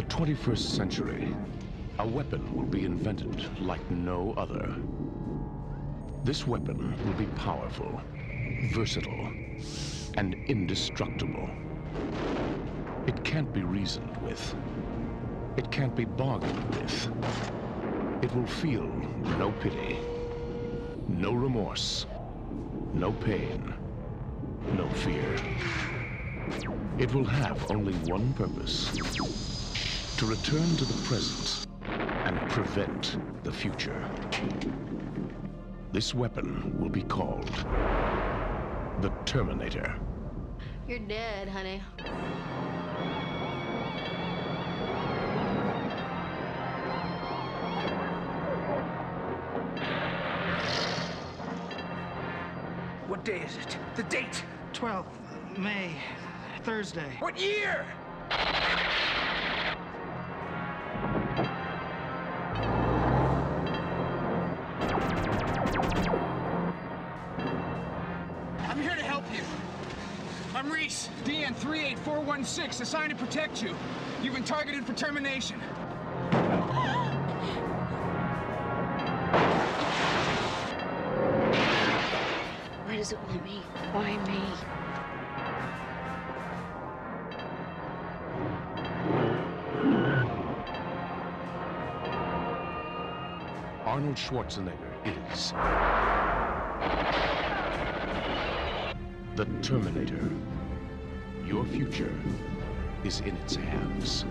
the 21st century, a weapon will be invented like no other. This weapon will be powerful, versatile, and indestructible. It can't be reasoned with. It can't be bargained with. It will feel no pity, no remorse, no pain, no fear. It will have only one purpose. To return to the present and prevent the future. This weapon will be called the Terminator. You're dead, honey. What day is it? The date! 12th May, Thursday. What year? Reese, DN 38416, assigned to protect you. You've been targeted for termination. Why does it want me? Why me? Arnold Schwarzenegger is the Terminator. Future is in its hands.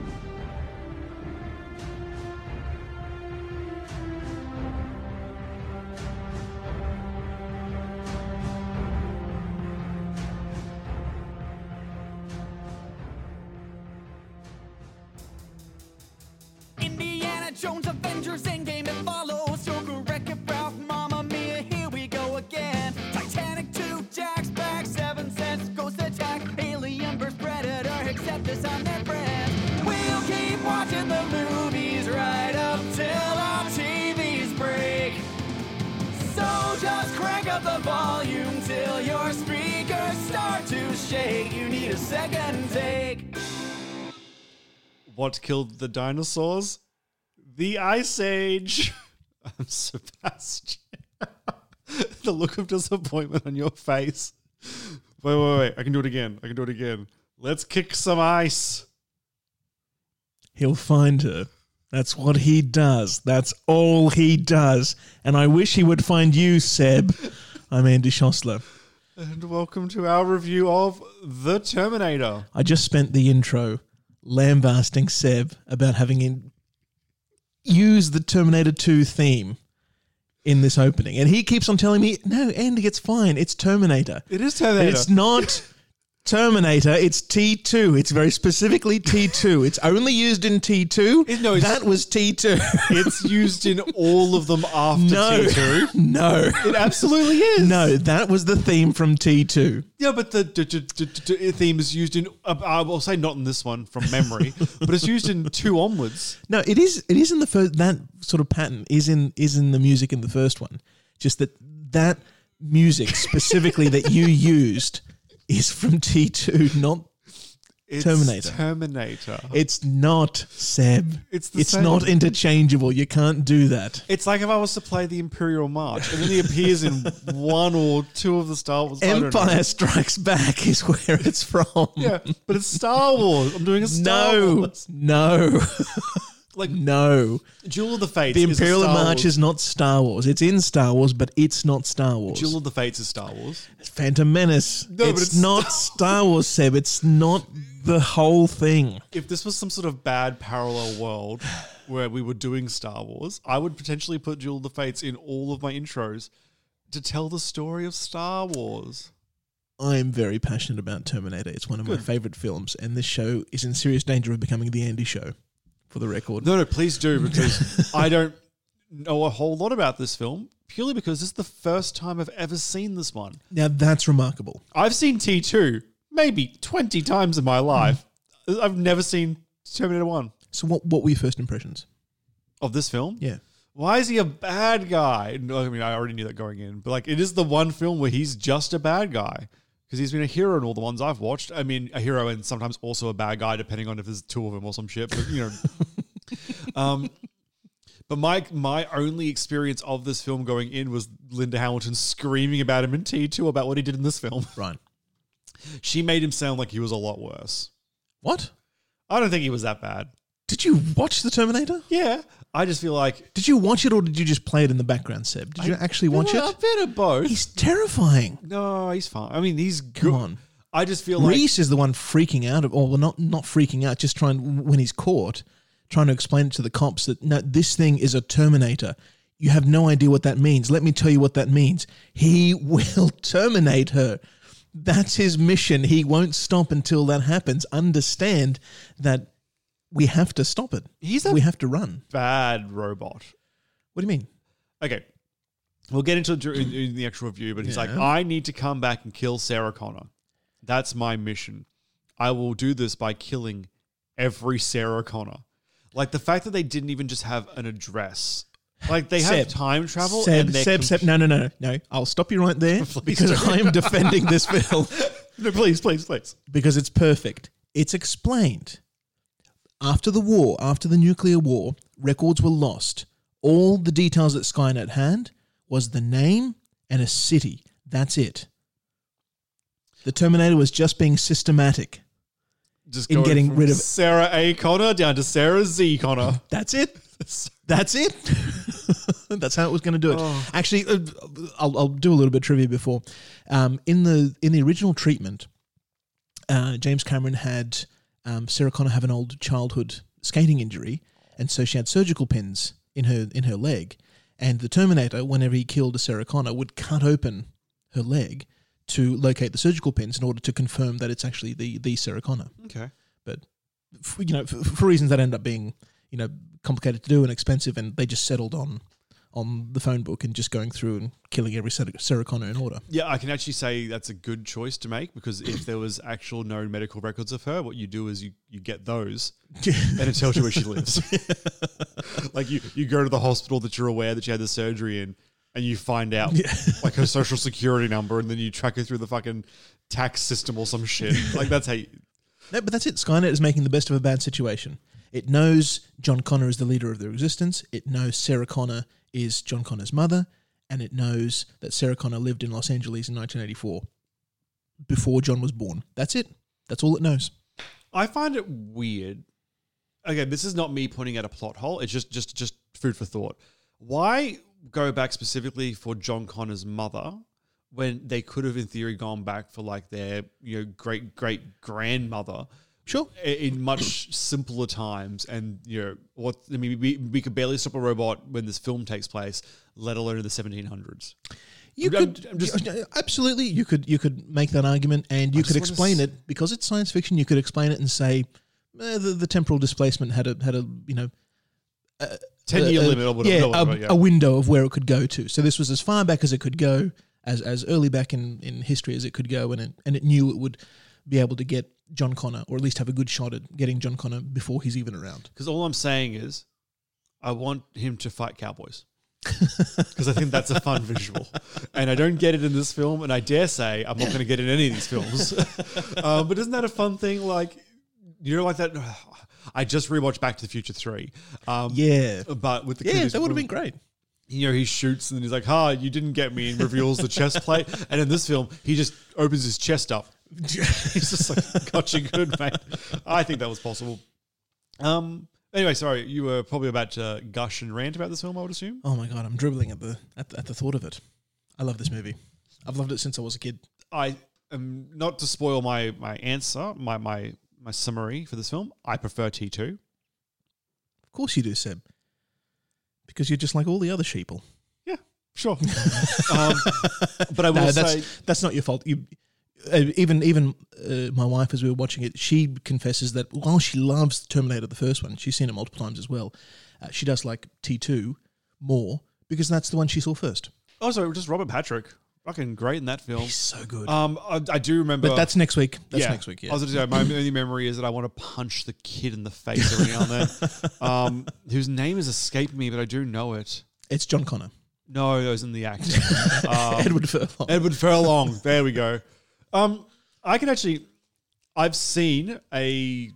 Killed the dinosaurs? The Ice Age. I'm Sebastian. the look of disappointment on your face. Wait, wait, wait. I can do it again. I can do it again. Let's kick some ice. He'll find her. That's what he does. That's all he does. And I wish he would find you, Seb. I'm Andy Schossler. And welcome to our review of The Terminator. I just spent the intro lambasting Seb about having in, used the Terminator 2 theme in this opening. And he keeps on telling me, no, Andy, it's fine. It's Terminator. It is Terminator. It's not Terminator, it's T2. It's very specifically T2. It's only used in T2. It- no, it's- that was T2. It's used in all of them after no, T2. no. It absolutely is. No, that was the theme from T2. Yeah, but the d- d- d- d- theme is used in, uh, I will say not in this one from memory, but it's used in two onwards. No, it is. It is in the first. That sort of pattern is in is in the music in the first one. Just that that music specifically that you used is from T two, not It's Terminator. Terminator. It's not Seb. It's the it's same. not interchangeable. You can't do that. It's like if I was to play the Imperial March and then he appears in one or two of the Star Wars. I don't know. Empire Strikes Back is where it's from. Yeah, but it's Star Wars. I'm doing a Star No, Wars. no, Like no. Duel of the Fates. The Imperial March is not Star Wars. It's in Star Wars, but it's not Star Wars. Duel of the Fates is Star Wars. It's Phantom Menace. No, but it's, it's not Star Wars, Seb. It's not the whole thing. If this was some sort of bad parallel world where we were doing Star Wars, I would potentially put Duel of the Fates in all of my intros to tell the story of Star Wars. I am very passionate about Terminator. It's one of my favorite films, and this show is in serious danger of becoming the Andy Show, for the record. No, no, please do because I don't know a whole lot about this film purely because this is the first time I've ever seen this one. Now that's remarkable. I've seen T2 maybe 20 times in my life. I've never seen Terminator 1 So, what what were your first impressions? of this film. Yeah. Why is he a bad guy? No, I mean, I already knew that going in, but like, it is the one film where he's just a bad guy because he's been a hero in all the ones I've watched. I mean, a hero and sometimes also a bad guy, depending on if there's two of them or some shit. But you know, um, but my my only experience of this film going in was Linda Hamilton screaming about him in T two about what he did in this film. Right. She made him sound like he was a lot worse. What? I don't think he was that bad. Did you watch the Terminator? Yeah, I just feel like Did you watch it, or did you just play it in the background, Seb? Did you actually watch it? A bit of both. He's terrifying. No, he's fine. I mean, he's Come good. on. I just feel like Reese is the one freaking out, of, or well, not not freaking out, just trying when he's caught, trying to explain it to the cops that no, this thing is a Terminator. You have no idea what that means. Let me tell you what that means. He will terminate her. That's his mission. He won't stop until that happens. Understand that we have to stop it. He's a- we have to run. bad robot. What do you mean? Okay. We'll get into dur- in, the actual review, but he's like, Yeah. I need to come back and kill Sarah Connor. That's my mission. I will do this by killing every Sarah Connor. Like the fact that they didn't even just have an address. Like they have Seb, time travel Seb, and they're Seb, com- Seb, no, no, no, no. I'll stop you right there because. I am defending this film. No, please, please, please. because it's perfect. It's explained. After the war, after the nuclear war, records were lost. All the details that Skynet had was the name and a city. That's it. The Terminator was just being systematic. Just In getting rid of- Sarah A. Connor down to Sarah Z. Connor. That's it. That's it. That's how it was going to do it. Oh. Actually, uh, I'll, I'll do a little bit of trivia before. Um, in the in the original treatment, uh, James Cameron had um, Sarah Connor have an old childhood skating injury, and so she had surgical pins in her in her leg. And the Terminator, whenever he killed a Sarah Connor, would cut open her leg to locate the surgical pins in order to confirm that it's actually the the Sarah Connor Okay. but f- you know, for, for reasons that end up being you know complicated to do and expensive, and they just settled on on the phone book and just going through and killing every Sarah Connor in order. Yeah, I can actually say that's a good choice to make because if there was actual known medical records of her, what you do is you, you get those and it tells you where she lives. like you, you go to the hospital that you're aware that she had the surgery in and you find out like her social security number and then you track her through the fucking tax system or some shit. Like that's how you, No, but that's it. Skynet is making the best of a bad situation. It knows John Connor is the leader of their existence. It knows Sarah Connor is John Connor's mother, and it knows that Sarah Connor lived in Los Angeles in 1984 before John was born. That's it. That's all it knows. I find it weird. Again, this is not me pointing at a plot hole. It's just just just food for thought. Why go back specifically for John Connor's mother when they could have, in theory, gone back for like their you know great great grandmother? Sure. In much simpler times, and you know what? I mean, we, we could barely stop a robot when this film takes place, let alone in the 1700s. You I'm- could I'm just- absolutely you could you could make that argument and you could explain s- it because it's science fiction. You could explain it and say eh, the, the temporal displacement had a had a you know. A, 10 year a- a- limit or yeah, a, yeah. a window of where it could go to. So this was as far back as it could go, as as early back in, in history as it could go, and it, and it knew it would be able to get John Connor, or at least have a good shot at getting John Connor before he's even around. Because all I'm saying is, I want him to fight cowboys. Because I think that's a fun visual. And I don't get it in this film, and I dare say I'm not going to get it in any of these films. um, but isn't that a fun thing? Like, you know, like that. I just rewatched Back to the Future three. Um, Yeah. but with the Yeah, that would have been great. You know, he shoots and then he's like, "Ha, you didn't get me," and reveals the chest plate. And in this film, he just opens his chest up. he's just like, "Gotcha, good mate." I think that was possible. Um. Anyway, sorry, you were probably about to gush and rant about this film. I would assume. Oh my god, I'm dribbling at the at, the- at the thought of it. I love this movie. I've loved it since I was a kid. I am not to spoil my my answer, my my my summary for this film. I prefer T two. Of course you do, Seb. Because you're just like all the other sheeple. Yeah, sure. um, but I will no, say, that's that's not your fault. You even even uh, my wife, as we were watching it, she confesses that while she loves Terminator, the first one, she's seen it multiple times as well. Uh, she does like T two more because that's the one she saw first. also just Robert Patrick, fucking great in that film. He's so good. Um, I, I do remember, but that's next week. That's yeah, next week. Yeah. I was to say my only memory is that I want to punch the kid in the face every now and then, um, whose name has escaped me, but I do know it. it's John Connor. No, it was in the act. Um, Edward Furlong. Edward Furlong. There we go. Um, I can actually. I've seen a.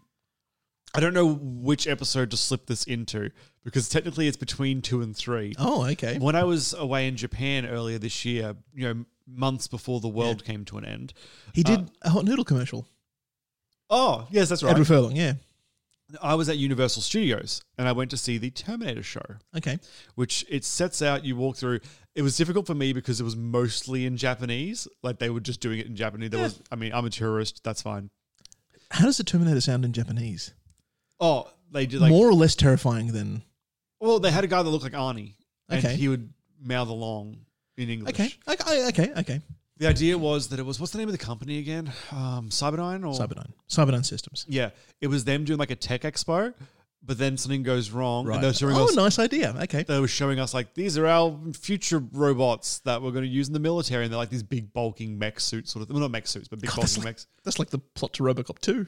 I don't know which episode to slip this into because technically it's between two and three. Oh, okay. When I was away in Japan earlier this year, you know, months before the world came to an end. He did a hot noodle commercial. Oh, yes, that's right. Edward Furlong. Yeah. I was at Universal Studios and I went to see the Terminator show. Okay. which it sets out you walk through it was difficult for me because it was mostly in japanese like they were just doing it in japanese there was i mean i'm a tourist that's fine How does the Terminator sound in Japanese? oh they did like More or less terrifying than. well they had a guy that looked like arnie and Okay. he would mouth along in english Okay. Okay. Okay. Okay. The idea was that it was what's the name of the company again um cyberdyne or Cyberdyne. Cyberdyne Systems. yeah it was them doing like a tech expo but then something goes wrong and they were showing Oh, us nice idea. Okay. they were showing us like these are our future robots that we're going to use in the military, and they're like these big bulking mech suits, sort of. Well, not mech suits, but big bulking like- mechs. That's like the plot to Robocop 2.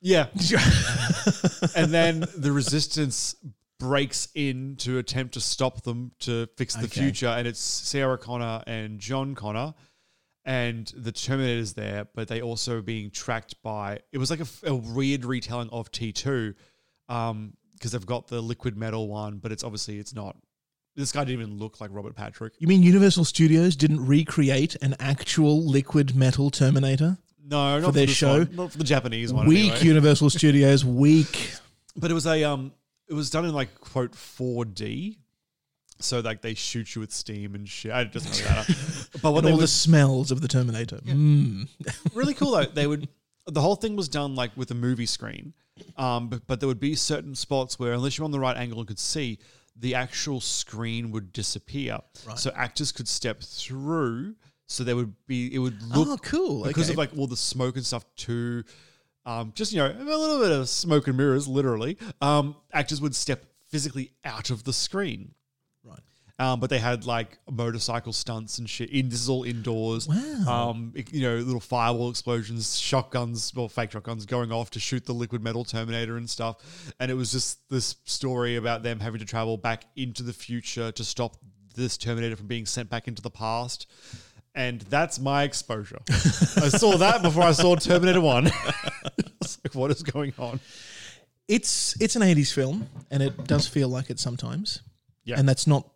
Yeah. and then the resistance breaks in to attempt to stop them to fix the Okay. future, and it's Sarah Connor and John Connor. And the Terminator's there, but they also being tracked by. It was like a weird retelling of T two, because they've got the liquid metal one, but it's obviously it's not. This guy didn't even look like Robert Patrick. You mean Universal Studios didn't recreate an actual liquid metal Terminator? No, not For their show? one. not for the Japanese one. Weak anyway. Universal Studios, weak. But it was a um, it was done in like quote four D, so like they shoot you with steam and shit. It doesn't really matter. But what and all would, the smells of the Terminator. Mm. really cool though, they would the whole thing was done like with a movie screen, um, but but there would be certain spots where unless you're on the right angle and could see, the actual screen would disappear. Right. So actors could step through. So there would be it would look Oh, cool. because Okay. of like all the smoke and stuff too. Um, just you know a little bit of smoke and mirrors, literally. Um, actors would step physically out of the screen. Um, but they had like motorcycle stunts and shit. In this is all indoors. Wow. Um, it- you know, little fireball explosions, shotguns, well, fake shotguns going off to shoot the liquid metal Terminator and stuff. And it was just this story about them having to travel back into the future to stop this Terminator from being sent back into the past. And that's my exposure. I saw that before I saw Terminator One. it's like, what is going on? It's it's an 80s film, and it does feel like it sometimes. Yeah. And that's not.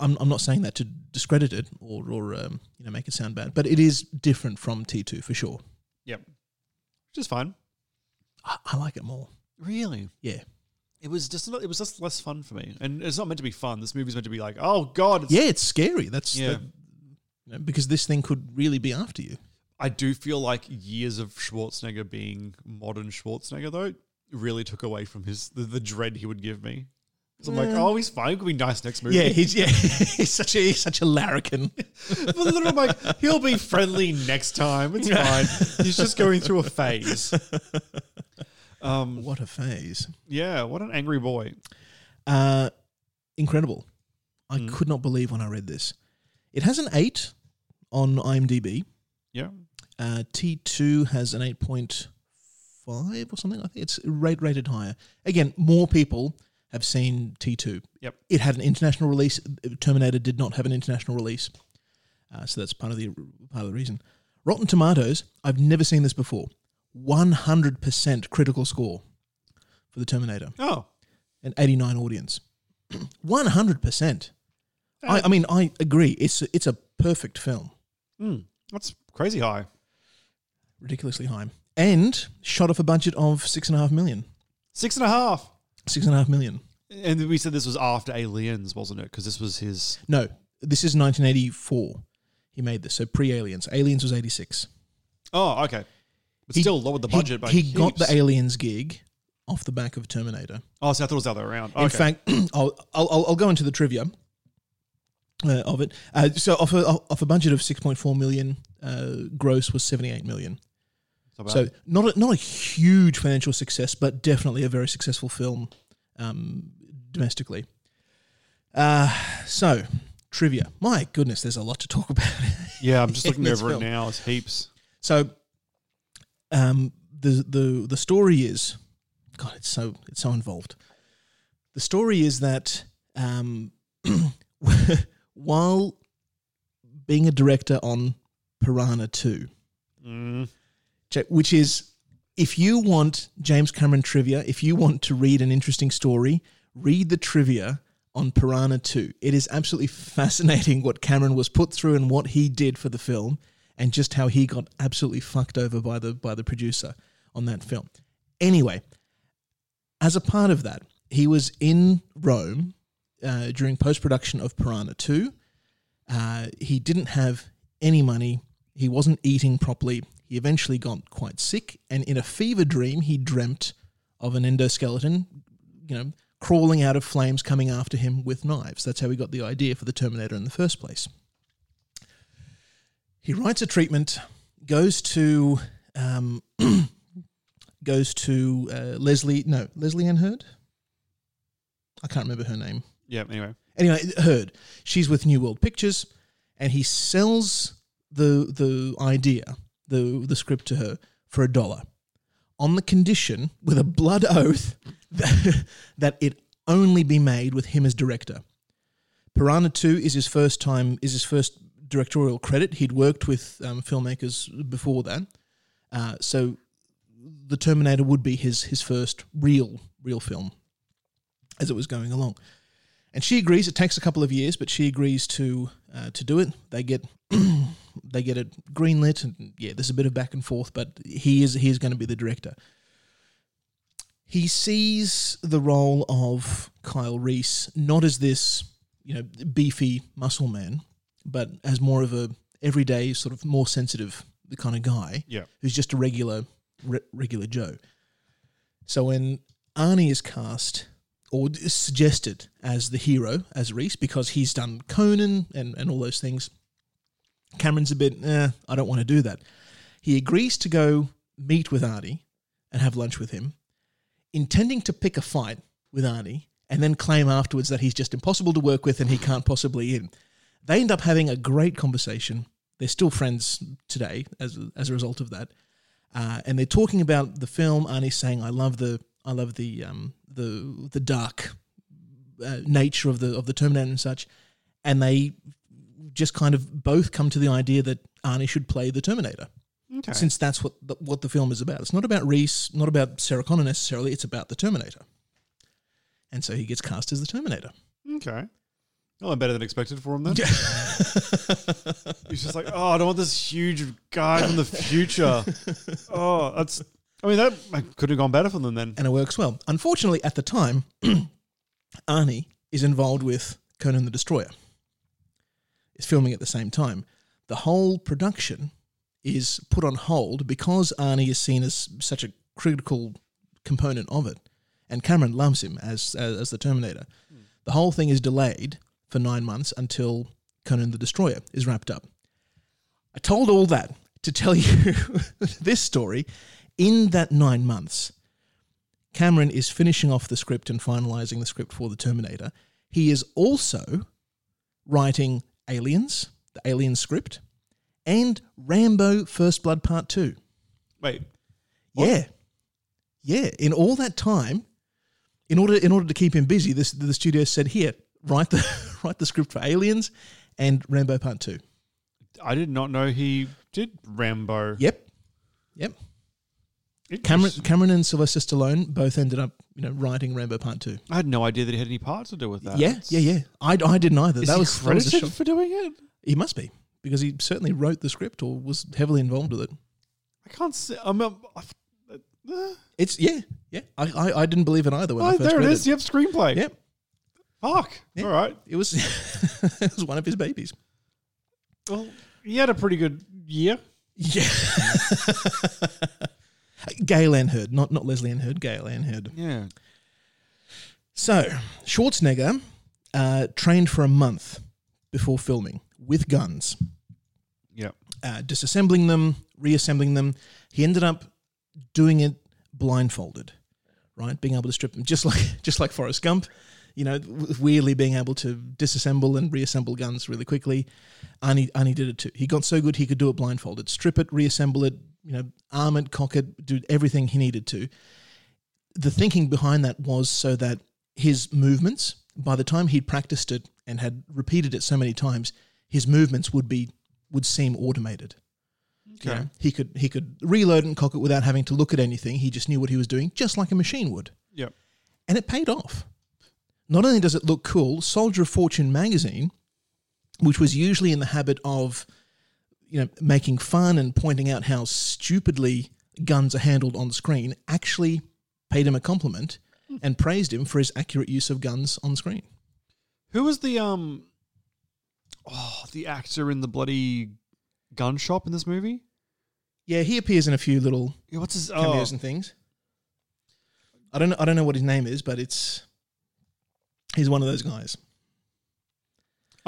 I'm, I'm not saying that to discredit it or or um, you know make it sound bad, but it is different from T2 for sure. Yep, which is fine. I, I like it more. Really? Yeah. It was just it was just less fun for me, and it's not meant to be fun. This movie's meant to be like, oh god, it's, Yeah, it's scary. That's Yeah. the- you know, because this thing could really be after you. I do feel like years of Schwarzenegger being modern Schwarzenegger though really took away from his the, the dread he would give me. So I'm like, oh, he's fine. He'll be nice next movie. Yeah, he's yeah, he's such a he's such a larrikin. but literally, I'm like, he'll be friendly next time. It's fine. He's just going through a phase. Um, what a phase! yeah, what an angry boy. Uh, incredible. I Mm. could not believe when I read this. It has an eight on IMDb. Yeah, Uh, T2 has an 8.5 or something. I think it's rate rated higher. Again, more people have seen T2. Yep. It had an international release. Terminator did not have an international release. Uh, so that's part of the part of the reason. Rotten Tomatoes, I've never seen this before. 100% critical score. for the Terminator. Oh, An 89 audience. 100%. I, I mean, I agree. It's a, it's a perfect film. hmm, that's crazy high. Ridiculously high. And shot off a budget of six and a half million. Six and a half. Six and a half million. And we said this was after Aliens, wasn't it? Because this was his. No, this is 1984. He made this. So pre Aliens. Aliens was 86. Oh, okay. But He- still lowered the he- budget by He, got the Aliens gig off the back of Terminator. Oh, so I thought it was the other way around. In Okay. fact, I'll, I'll I'll- I'll go into the trivia uh, of it. Uh, so off a off a budget of 6.4 million, uh, gross was 78 million. So not a, not a huge financial success, but definitely a very successful film um, domestically. Uh, so trivia. My goodness, there's a lot to talk about. yeah, I'm just looking over film. it now. It's heaps. So, um, the the the story is, God, it's so it's so involved. The story is that um, while being a director on Piranha Two, Mm. Which is if you want James Cameron trivia, if you want to read an interesting story, read the trivia on Piranha 2. It is absolutely fascinating what Cameron was put through and what he did for the film and just how he got absolutely fucked over by the by the producer on that film. Anyway, as a part of that, he was in Rome uh, during post production of Piranha 2. Uh, he didn't have any money. He wasn't eating properly. He eventually got quite sick, and in a fever dream, he dreamt of an endoskeleton, you know, crawling out of flames, coming after him with knives. That's how he got the idea for the Terminator in the first place. He writes a treatment, goes to um, goes to uh, Leslie, no, Leslie Ann Hurd. I can't remember her name. Yeah. Anyway. Anyway, Hurd. She's with New World Pictures, and he sells the the idea, the the script to her for a dollar, on the condition, with a blood oath, that, that it only be made with him as director. Piranha Two is his first time, is his first directorial credit. He'd worked with um, filmmakers before that, uh, so the Terminator would be his his first real real film as it was going along. And she agrees. It takes a couple of years, but she agrees to uh, to do it. They get they get it greenlit, and yeah, there's a bit of back and forth. But he is he is going to be the director. He sees the role of Kyle Reese not as this you know beefy muscle man, but as more of a everyday sort of more sensitive kind of guy Yeah. who's just a regular re- regular Joe. So when Arnie is cast or is suggested as the hero as Reese because he's done Conan and, and all those things, Cameron's a bit, eh, I don't want to do that. He agrees to go meet with Arnie and have lunch with him, intending to pick a fight with Arnie and then claim afterwards that he's just impossible to work with and he can't possibly in. They end up having a great conversation. They're still friends today as as a result of that, uh, and they're talking about the film. Arnie's saying, "I love the I love the um, the the dark uh, nature of the of the Terminator and such," and they just kind of both come to the idea that Arnie should play the Terminator. Okay. Since that's what the, what the film is about. It's not about Reese, not about Sarah Connor necessarily. It's about the Terminator, and so he gets cast as the Terminator. Okay. Well, better than expected for him then. He's just like, oh, I don't want this huge guy from the future. oh, that's. I mean, that could have gone better for them then. and it works well. Unfortunately, at the time, Arnie is involved with Conan the Destroyer. It's filming at the same time. The whole production is put on hold because Arnie is seen as such a critical component of it, and Cameron loves him as as, as the Terminator. Hmm. The whole thing is delayed for nine months until Conan the Destroyer is wrapped up. I told all that to tell you this story. In that nine months, Cameron is finishing off the script and finalizing the script for the Terminator. He is also writing Aliens, the Alien script, and Rambo First Blood Part 2. Wait. Yeah. Yeah. In all that time, in order in order to keep him busy, this the studio said, here, write the write the script for Aliens and Rambo Part 2. I did not know he did Rambo. Yep. Yep. Cameron, Cameron and Sylvester Stallone both ended up, you know, writing Rambo Part Two. I had no idea that he had any part to do with that. Yeah, yeah, yeah. I, I didn't either. Is that he was that was a credited shock. for doing it? He must be because he certainly wrote the script or was heavily involved with it. I can't see. I'm, um, I've- uh, It's yeah, yeah. I I, I didn't believe it either when I oh, first there it read is. Yep, screenplay. Yep. Fuck. Yeah. All right. It was it was one of his babies. Well, he had a pretty good year. Yeah. Gail Ann Hurd, not not Leslie Ann Hurd, Gail Ann Hurd. Yeah. So Schwarzenegger uh, trained for a month before filming with guns, Yep. uh, disassembling them, reassembling them. He ended up doing it blindfolded, right? Being able to strip them, just like just like Forrest Gump, you know, weirdly being able to disassemble and reassemble guns really quickly. Arnie, Arnie did it too. He got so good he could do it blindfolded, strip it, reassemble it, you know, arm it, cock it, do everything he needed to. The thinking behind that was so that his movements, by the time he'd practiced it and had repeated it so many times, his movements would be would seem automated. You Okay. know, he could he could reload and cock it without having to look at anything. He just knew what he was doing, just like a machine would. Yep. And it paid off. Not only does it look cool, Soldier of Fortune magazine, which was usually in the habit of, you know, making fun and pointing out how stupidly guns are handled on screen, actually paid him a compliment and praised him for his accurate use of guns on screen. Who was the um? Oh, the actor in the bloody gun shop in this movie. Yeah, he appears in a few little Yeah, what's his cameos oh. and things. I don't know, I don't know what his name is, but it's he's one of those guys.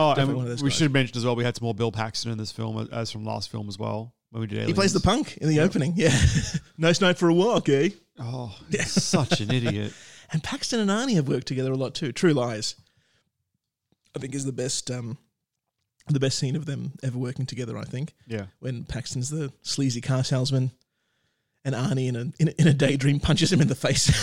Oh, Definitely one of those we guys. should mention as well. We had some more Bill Paxton in this film as from last film as well when we did. He plays the Aliens. punk in the opening. Yeah, nice night for a walk, eh? Oh, he's such an idiot. And Paxton and Arnie have worked together a lot too. True Lies, I think, is the best um, the best scene of them ever working together. I think. Yeah. When Paxton's the sleazy car salesman, and Arnie in a in a, in a daydream punches him in the face.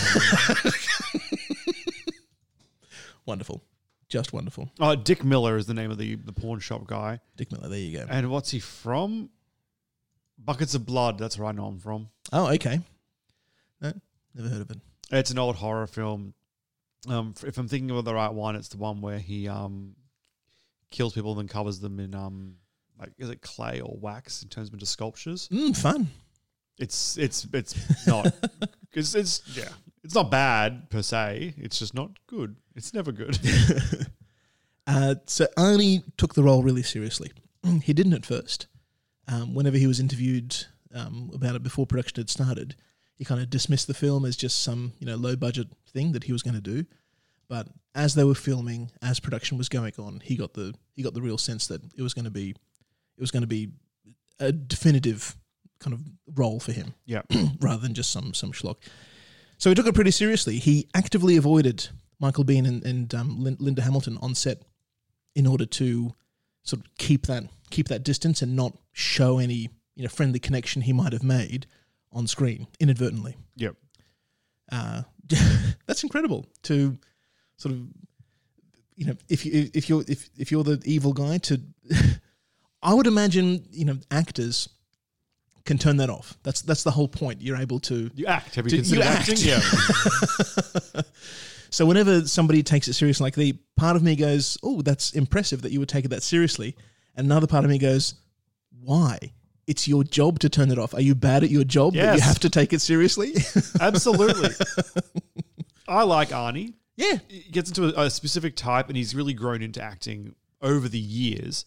wonderful, just wonderful. Oh, Dick Miller is the name of the the pawn shop guy. Dick Miller. There you go. And what's he from? Buckets of Blood. That's where I know him from. Oh, okay. No, never heard of it. It's an old horror film. Um, if I'm thinking of the right one, it's the one where he um kills people and then covers them in um like is it clay or wax and turns them into sculptures. Mm, fun. It's it's it's not because it's yeah it's not bad per se. It's just not good. It's never good. Uh, so Arnie took the role really seriously. he didn't at first. Um, whenever he was interviewed um, about it before production had started, he kind of dismissed the film as just some you know low budget thing that he was going to do. But as they were filming, as production was going on, he got the he got the real sense that it was going to be it was going to be a definitive kind of role for him. Yeah. rather than just some some schlock. So he took it pretty seriously. He actively avoided Michael Biehn and, and um, Lin- Linda Hamilton on set in order to sort of keep that keep that distance and not show any you know friendly connection he might have made on screen inadvertently. Yep. Uh, that's incredible to sort of you know if you if you're if if you're the evil guy to I would imagine you know actors can turn that off. That's that's the whole point. You're able to You act. Have you to- considered act. acting? Yeah. so whenever somebody takes it seriously, like the part of me goes, "Oh, that's impressive that you would take it that seriously," and another part of me goes, "Why?" It's your job to turn it off. Are you bad at your job that you have to take it seriously? Absolutely. I like Arnie. Yeah. He gets into a, a specific type and he's really grown into acting over the years,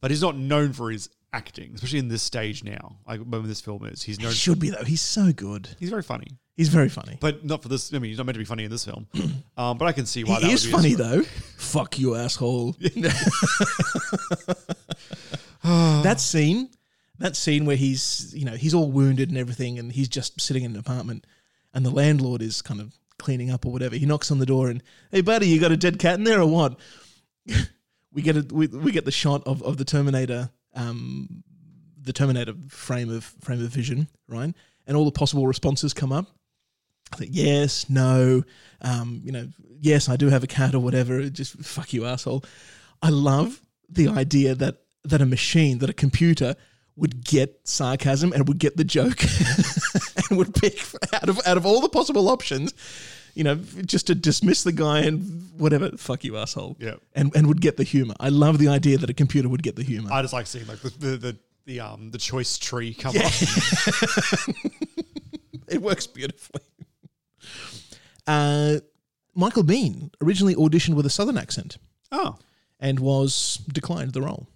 but he's not known for his acting, especially in this stage now. Like when this film is, he's known. He should be though. He's so good. He's very funny, He's very funny. but not for this. I mean, he's not meant to be funny in this film. um, but I can see why that He would is be funny though. Fuck you, asshole. that scene, that scene where he's you know he's all wounded and everything, and he's just sitting in an apartment, and the landlord is kind of cleaning up or whatever. He knocks on the door and, hey buddy, you got a dead cat in there or what? we get a we, we get the shot of, of the Terminator, um, the Terminator frame of frame of vision, right? And all the possible responses come up. I think yes, no, um, you know, yes, I do have a cat or whatever. Just fuck you, asshole. I love the idea that that a machine, that a computer would get sarcasm and would get the joke and would pick out of out of all the possible options, you know, just to dismiss the guy and whatever, fuck you, asshole. Yeah. and and would get the humor. I love the idea that a computer would get the humor. I just like seeing like the the, the, the um the choice tree come Yeah. up. it works beautifully. Uh, Michael Biehn originally auditioned with a southern accent. Oh. and was declined the role.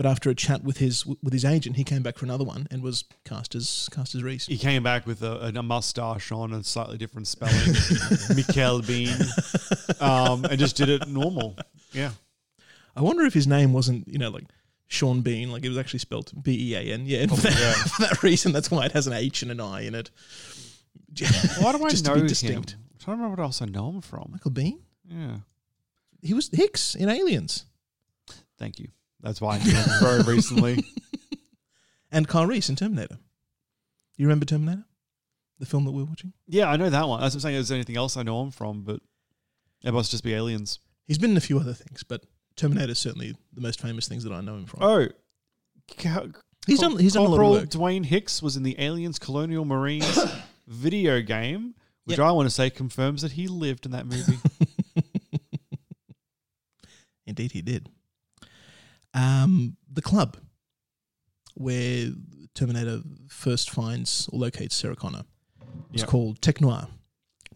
But after a chat with his with his agent, he came back for another one and was cast as cast as Reese. He came back with a, a mustache on and slightly different spelling, Mikel Bean, um, and just did it normal. Yeah. I wonder if his name wasn't you know like Sean Bean, like it was actually spelled B E A N. Yeah, for, that, yeah. for that reason, that's why it has an H and an I in it. Why do I Just to know be him? distinct. I'm trying to remember what else I know him from. Michael Biehn. Yeah. He was Hicks in Aliens. Thank you. That's why I knew him very recently. And Kyle Reese in Terminator. You remember Terminator? The film that we we're watching? Yeah, I know that one. That's what I'm saying. Is there anything else I know him from? But it must just be aliens. He's been in a few other things, but Terminator is certainly the most famous things that I know him from. Oh, Ca- He's done- he's done a lot of Corporal work. Dwayne Hicks was in the Aliens Colonial Marines video game, which Yep. I want to say confirms that he lived in that movie. Indeed, he did. Um, the club where Terminator first finds or locates Sarah Connor is Yep. called Tech Noir.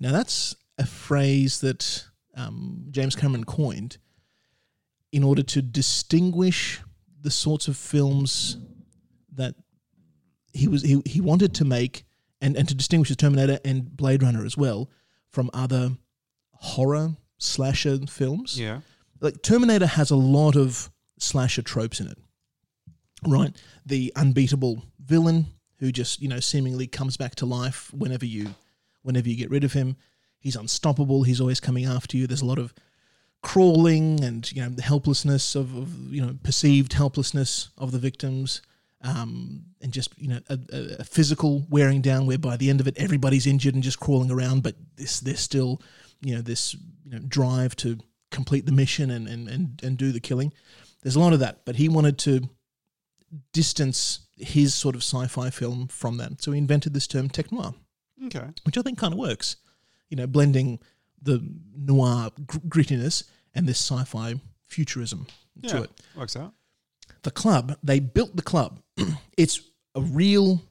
Now, that's a phrase that um, James Cameron coined in order to distinguish the sorts of films that he was he, he wanted to make and, and to distinguish the Terminator and Blade Runner as well from other horror slasher films yeah. like Terminator has a lot of slasher tropes in it, right? The unbeatable villain who just you know seemingly comes back to life whenever you whenever you get rid of him. He's unstoppable. He's always coming after you. There's a lot of crawling and you know the helplessness of, of you know perceived helplessness of the victims. Um, and just you know a, a- physical wearing down, where by the end of it everybody's injured and just crawling around, but this there's still you know this you know drive to complete the mission and and and, and do the killing. There's a lot of that, but he wanted to distance his sort of sci-fi film from that, so he invented this term tech noir Okay. which I think kind of works. You know, blending the noir gr- grittiness and this sci-fi futurism to Yeah. it. Works out. The club, they built the club. it's a real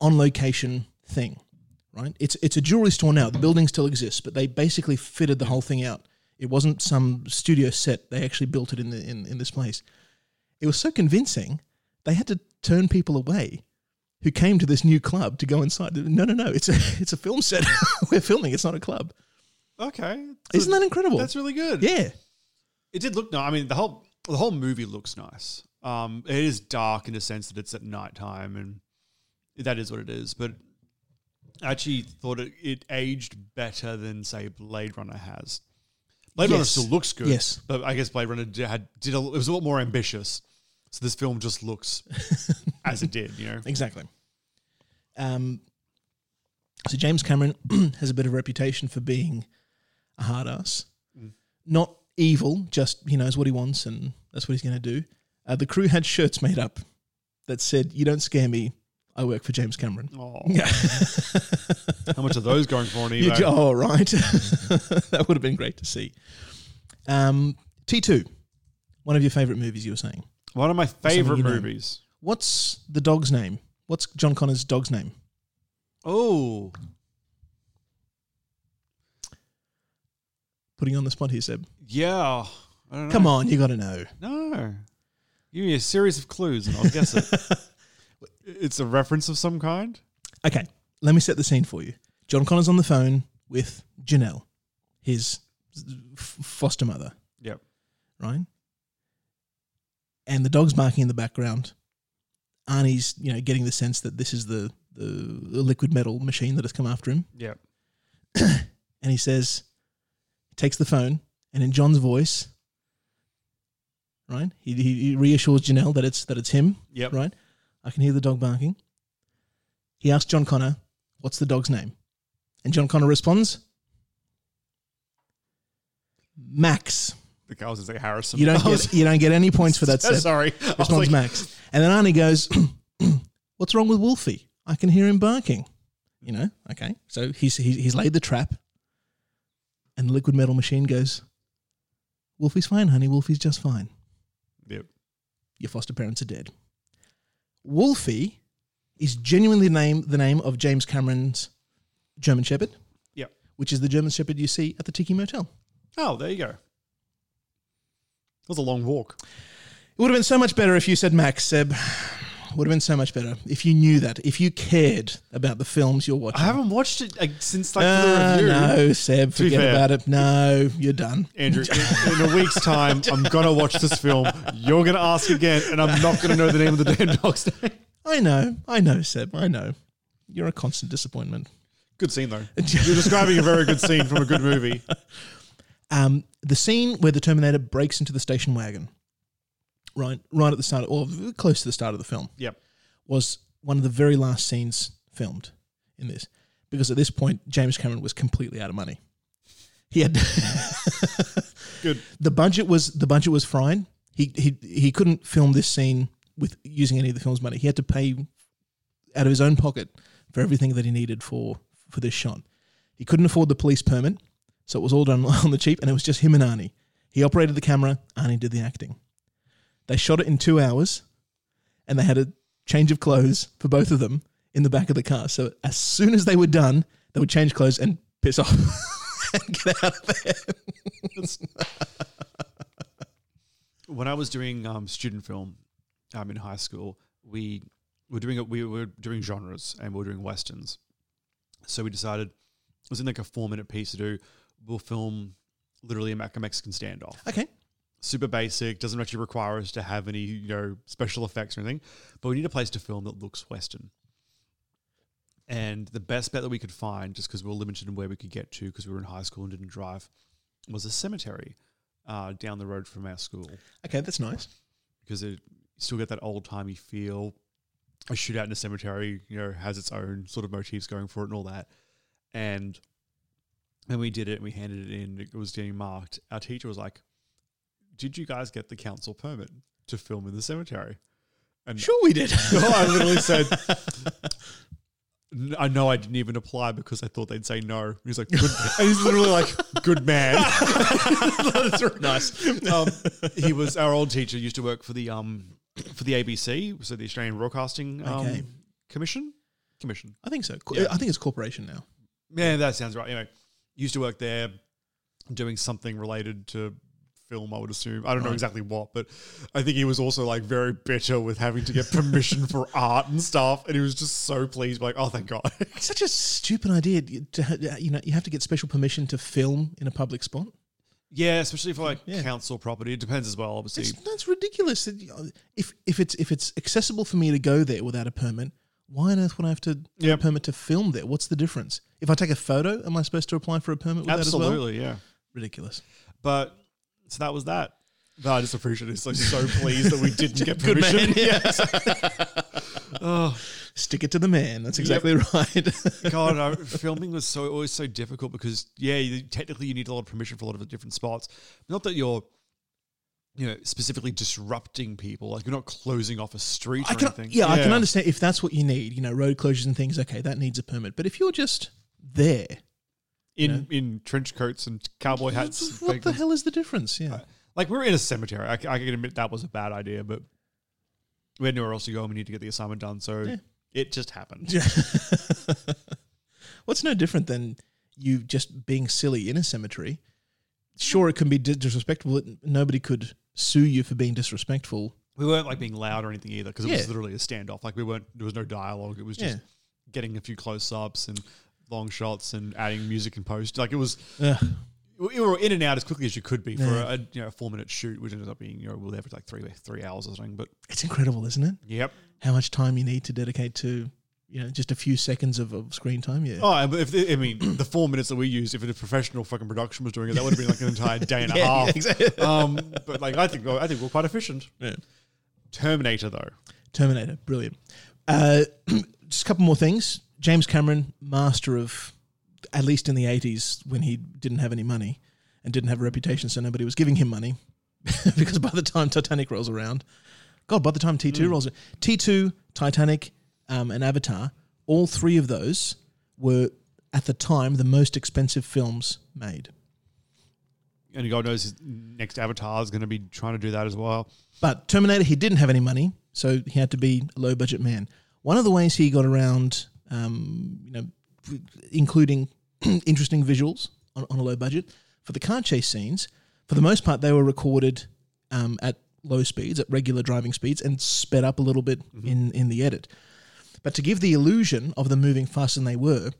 on location thing, right? It's it's a jewelry store now. The building still exists, but they basically fitted the whole thing out. It wasn't some studio set. They actually built it in the in, in this place. It was so convincing, they had to turn people away who came to this new club to go inside. No, no, no. It's a it's a film set. We're filming. It's not a club. Okay. Isn't that incredible? That's really good. Yeah. It did look no. I mean, the whole the whole movie looks nice. Um, it is dark in the sense that it's at nighttime, and that is what it is. But I actually thought it, it aged better than say Blade Runner has. Blade Runner still looks good. Yes. but I guess Blade Runner did, had did a, it was a lot more ambitious. So this film just looks as it did. You know, Exactly. Um, so James Cameron has a bit of a reputation for being a hard ass. Mm. Not evil, just he knows what he wants and that's what he's going to do. Uh, the crew had shirts made up that said, "You don't scare me. I work for James Cameron." Oh. Yeah. How much are those going for on eBay? oh, right. that would have been great to see. Um, T2, one of your favorite movies, you were saying. One of my favorite you know. movies. What's the dog's name? What's John Connor's dog's name? Oh, Putting you on the spot here, Seb. yeah. I don't know. Come on, you got to know. No. Give me a series of clues and I'll guess it. it's a reference of some kind? Okay, let me set the scene for you. John Connor's on the phone with Janelle, his f- foster mother, Yep. right? And the dog's barking in the background. Arnie's, you know, getting the sense that this is the, the, the liquid metal machine that has come after him. Yep. And he says, takes the phone, and in John's voice, right? He, he, he reassures Janelle that it's that it's him. Yep. Right. I can hear the dog barking. He asks John Connor, "What's the dog's name?" And John Connor responds, "Max." The guy was going to Harrison. You don't get you don't get any points for that. Seb. Sorry. Responds like- Max. And then Arnie goes, "What's wrong with Wolfie? I can hear him barking. You know, okay. So he's he's, he's laid the trap, and the liquid metal machine goes. Wolfie's fine, honey. Wolfie's just fine. Yep. Your foster parents are dead. Wolfie is genuinely the name the name of James Cameron's German Shepherd, Yep. which is the German Shepherd you see at the Tiki Motel. Oh, there you go. That was a long walk. It would have been so much better if you said Max, Seb. Would have been so much better if you knew that, if you cared about the films you're watching. I haven't watched it like, since like Ah, the review. no, Seb, To forget about it. No, you're done. Andrew, in, in a week's time, I'm gonna watch this film. You're gonna ask again, and I'm not gonna know the name of the damn dog's name. I know, I know, Seb, I know. You're a constant disappointment. Good scene though. You're describing a very good scene from a good movie. Um, the scene where the Terminator breaks into the station wagon, right, right at the start, or close to the start of the film, Yep. was one of the very last scenes filmed in this, because at this point James Cameron was completely out of money. He had Good. The budget was the budget was fine. He he he couldn't film this scene with using any of the film's money. He had to pay out of his own pocket for everything that he needed for for this shot. He couldn't afford the police permit, so it was all done on the cheap, and it was just him and Arnie. He operated the camera, Arnie did the acting. They shot it in two hours, and they had a change of clothes for both of them in the back of the car. So as soon as they were done, they would change clothes and piss off and get out of there. when I was doing um, student film um, in high school, we were doing. We were doing genres and we were doing westerns. So we decided it was in like a four minute piece to do. We'll film literally a Mexican standoff. Okay. Super basic, doesn't actually require us to have any you know special effects or anything, but we need a place to film that looks western. And the best bet that we could find, just because we were limited in where we could get to, because we were in high school and didn't drive, was a cemetery uh, down the road from our school Okay, that's nice. because it you still get that old timey feel. A shootout in a cemetery, you know, has its own sort of motifs going for it and all that. And when we did it and we handed it in, it was getting marked. Our teacher was like, "Did you guys get the council permit to film in the cemetery?" And Sure, we did. I literally said, "I know I didn't even apply because I thought they'd say no." He's like, good. and he's literally like, "Good man." nice. um, he was our old teacher. Used to work for the um for the ABC, so the Australian Broadcasting um, Okay. Commission. Commission. I think so. Co- Yeah. I think it's corporation now. Yeah, that sounds right. Anyway, used to work there, doing something related to film. I would assume. I don't know exactly what, but I think he was also like very bitter with having to get permission for art and stuff, and he was just so pleased. Like, oh, thank God. It's such a stupid idea. To ha- you know, you have to get special permission to film in a public spot. yeah, especially for like Yeah. council property. It depends as well, obviously. It's, that's ridiculous. It- If if it's if it's accessible for me to go there without a permit, why on earth would I have to get Yep. a permit to film there? What's the difference? If I take a photo, am I supposed to apply for a permit with that as well? Absolutely, yeah. Ridiculous. But so that was that. But I just appreciate it. It's like so pleased that we didn't get Good permission. man, yeah. Yes. oh Stick it to the man. That's exactly right. God, I, filming was so always so difficult because yeah, you, technically you need a lot of permission for a lot of the different spots. Not that you're, you know, specifically disrupting people. Like you're not closing off a street I or can, anything. yeah, I can understand if that's what you need. You know, road closures and things. Okay, that needs a permit. But if you're just there, in in trench coats and cowboy hats. what the hell is the difference? Yeah. Like we were in a cemetery. I can admit that was a bad idea, but we had nowhere else to go and we need to get the assignment done. So Yeah. it just happened. Yeah. What's no different than you just being silly in a cemetery? Sure, it can be disrespectful. Nobody could sue you for being disrespectful. We weren't like being loud or anything either because it Yeah. was literally a standoff. Like we weren't. There was no dialogue. It was just getting a few close ups and long shots and adding music and post. Like it was. Ugh. You were in and out as quickly as you could be for Yeah. a you know a four minute shoot, which ended up being you know we were there for like three three hours or something. But It's incredible, isn't it? Yep. How much time you need to dedicate to, you know, just a few seconds of, of screen time. Yeah. Oh, if I mean the four minutes that we used, if a professional fucking production was doing it, that would have been like an entire day and a Yeah, yeah, half. exactly. Um, but like I think I think we're quite efficient. Yeah. Terminator though. Terminator, brilliant. Uh, just a couple more things. James Cameron, master of, at least in the 80s when he didn't have any money and didn't have a reputation, so nobody was giving him money. because by the time Titanic rolls around, God, by the time T2 rolls T2, Titanic, um, and Avatar All three of those were at the time the most expensive films made. And God knows his next Avatar is going to be trying to do that as well. But Terminator, he didn't have any money, so he had to be a low budget man. One of the ways he got around, um, you know, including interesting visuals on, on a low budget for the car chase scenes, for the most part, they were recorded um, at low speeds, at regular driving speeds, and sped up a little bit in, in the edit. But to give the illusion of them moving faster than they were,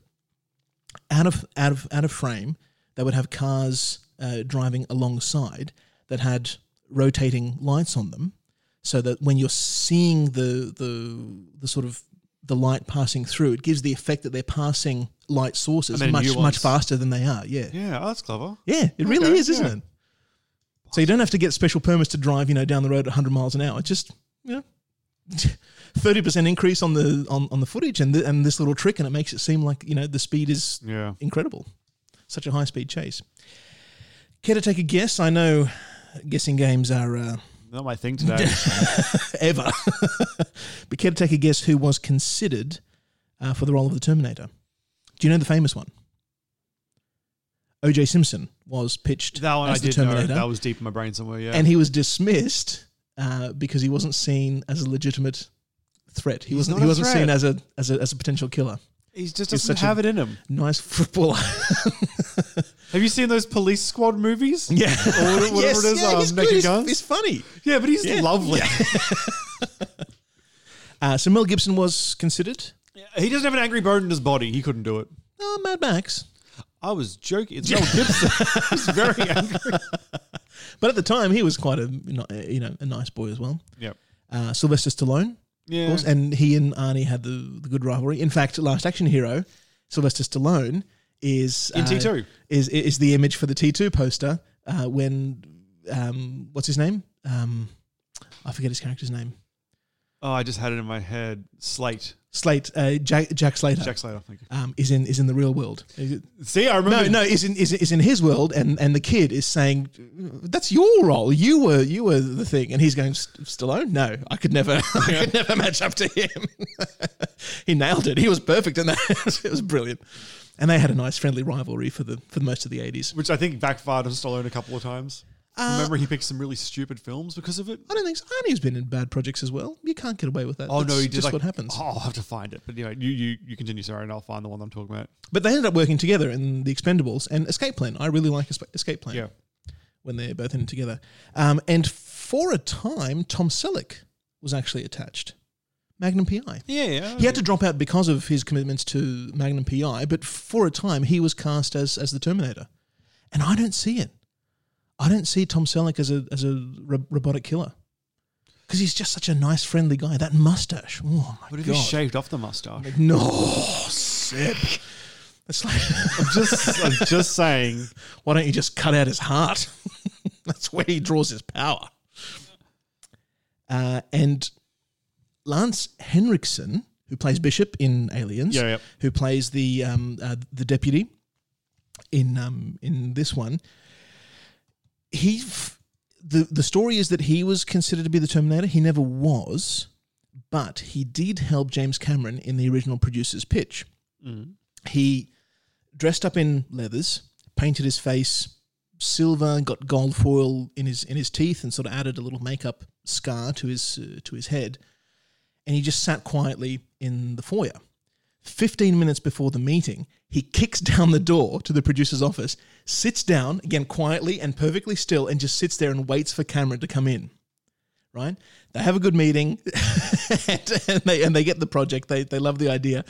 out of out of out of frame, they would have cars uh, driving alongside that had rotating lights on them, so that when you're seeing the the the sort of the light passing through, it gives the effect that they're passing light sources much much faster than they are. Yeah, Yeah, oh, that's clever. yeah, it really is, isn't yeah. it? So you don't have to get special permits to drive, you know, down the road at 100 miles an hour. It's just, you know, 30% increase on the on, on the footage and th- and this little trick and it makes it seem like, you know, the speed is Yeah. incredible. Such a high speed chase. Care to take a guess? I know guessing games are uh, Not my thing today. ever. but care to take a guess who was considered uh, for the role of the Terminator? Do you know the famous one? O.J. Simpson was pitched that one I as the did know. Terminator, That was deep in my brain somewhere. Yeah. and he was dismissed uh, because he wasn't seen as a legitimate threat. He He's wasn't. He wasn't threat. seen as a as a as a potential killer. He just doesn't have it in him. Nice footballer. Have you seen those police squad movies? yeah, Or whatever Yes, it is, yeah, um, he's good. Naked He's- Guns? he's funny. Yeah, but he's Yeah. lovely. Uh, so Mel Gibson was considered. He doesn't have an angry bone in his body. He couldn't do it. Oh, Mad Max. I was joking. It's Mel Gibson. he's very angry. But at the time, he was quite a you know a nice boy as well. Yep. Uh, Sylvester Stallone, Yeah. of course, and he and Arnie had the, the good rivalry. In fact, Last Action Hero, Sylvester Stallone is In uh, T2. is is the image for the T two poster uh, when um, what's his name? Um, I forget his character's name. Oh, I just had it in my head. Slate. Slate, uh, Jack, Jack Slater. Jack Slater. Thank you. um, is in is in the real world. See, I remember. No, no, is in is, is in his world, and and the kid is saying, "That's your role. You were you were the thing," and he's going, "St- "Stallone, no, I could never, I could never match up to him." he nailed it. He was perfect in that. it was brilliant, and they had a nice friendly rivalry for the for most of the eighties. Which I think backfired on Stallone a couple of times. Uh, Remember, he picked some really stupid films because of it. I don't think so. Arnie's been in bad projects as well. You can't get away with that. Oh no, That's he did just like, what happens. Oh, I'll have to find it. But anyway, you you you continue, sorry, and I'll find the one I'm talking about. But they ended up working together in the Expendables and Escape Plan. I really like Espa- Escape Plan. Yeah. when they're both in it together. Um, and for a time, Tom Selleck was actually attached. Magnum PI. Yeah, yeah. He had to drop out because of his commitments to Magnum PI, but for a time he was cast as as the Terminator, and I don't see it. I don't see Tom Selleck as a as a ro- robotic killer because he's just such a nice, friendly guy. That mustache, oh my What if god! he shaved off the mustache? no, Sip. That's like I'm just, I'm just saying. why don't you just cut out his heart? That's where he draws his power. Uh, and Lance Henriksen, who plays Bishop in Aliens, Yeah, yeah. who plays the um, uh, the deputy in um, in this one, he f- the the story is that he was considered to be the Terminator. He never was, but he did help James Cameron in the original producer's pitch. He dressed up in leathers, painted his face silver, got gold foil in his in his teeth, and sort of added a little makeup scar to his uh, to his head. And he just sat quietly in the foyer. Fifteen minutes before the meeting, he kicks down the door to the producer's office, sits down again quietly and perfectly still, and just sits there and waits for Cameron to come in. Right? They have a good meeting, and, and they and they get the project. They they love the idea.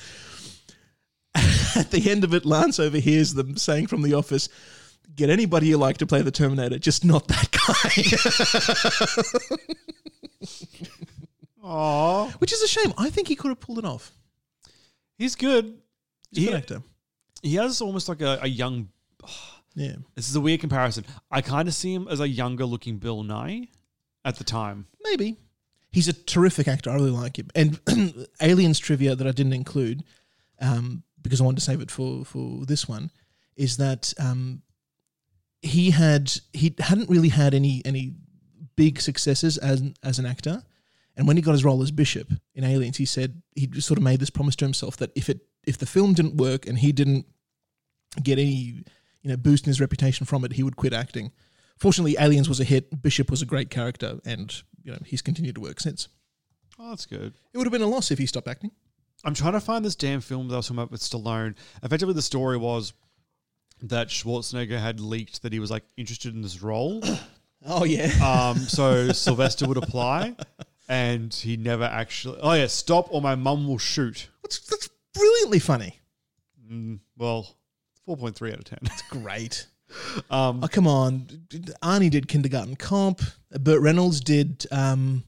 At the end of it, Lance overhears them saying from the office, Get anybody you like to play the Terminator, just not that guy. Aw. Which is a shame. I think he could have pulled it off. He's good. He's a good He- actor. He has almost like a, a young. Yeah. This is a weird comparison. I kind of see him as a younger looking Bill Nye at the time. Maybe. He's a terrific actor. I really like him. And Aliens trivia that I didn't include, um, because I wanted to save it for, for this one, is that um, he had he hadn't really had any any big successes as as an actor, And when he got his role as Bishop in Aliens, he said he just sort of made this promise to himself that if it if the film didn't work and he didn't get any you know boost in his reputation from it, he would quit acting. Fortunately, Aliens was a hit. Bishop was a great character, and you know he's continued to work since. Oh, that's good. It would have been a loss if he stopped acting. I'm trying to find this damn film that I was talking about with Stallone. Effectively, the story was that Schwarzenegger had leaked that he was like interested in this role. Oh yeah. Um, so Sylvester would apply, and he never actually. Oh yeah, stop or my mum will shoot. That's that's brilliantly funny. Mm, well, four point three out of ten. It's great. Um, oh come on, Arnie did Kindergarten Cop. Burt Reynolds did. Um,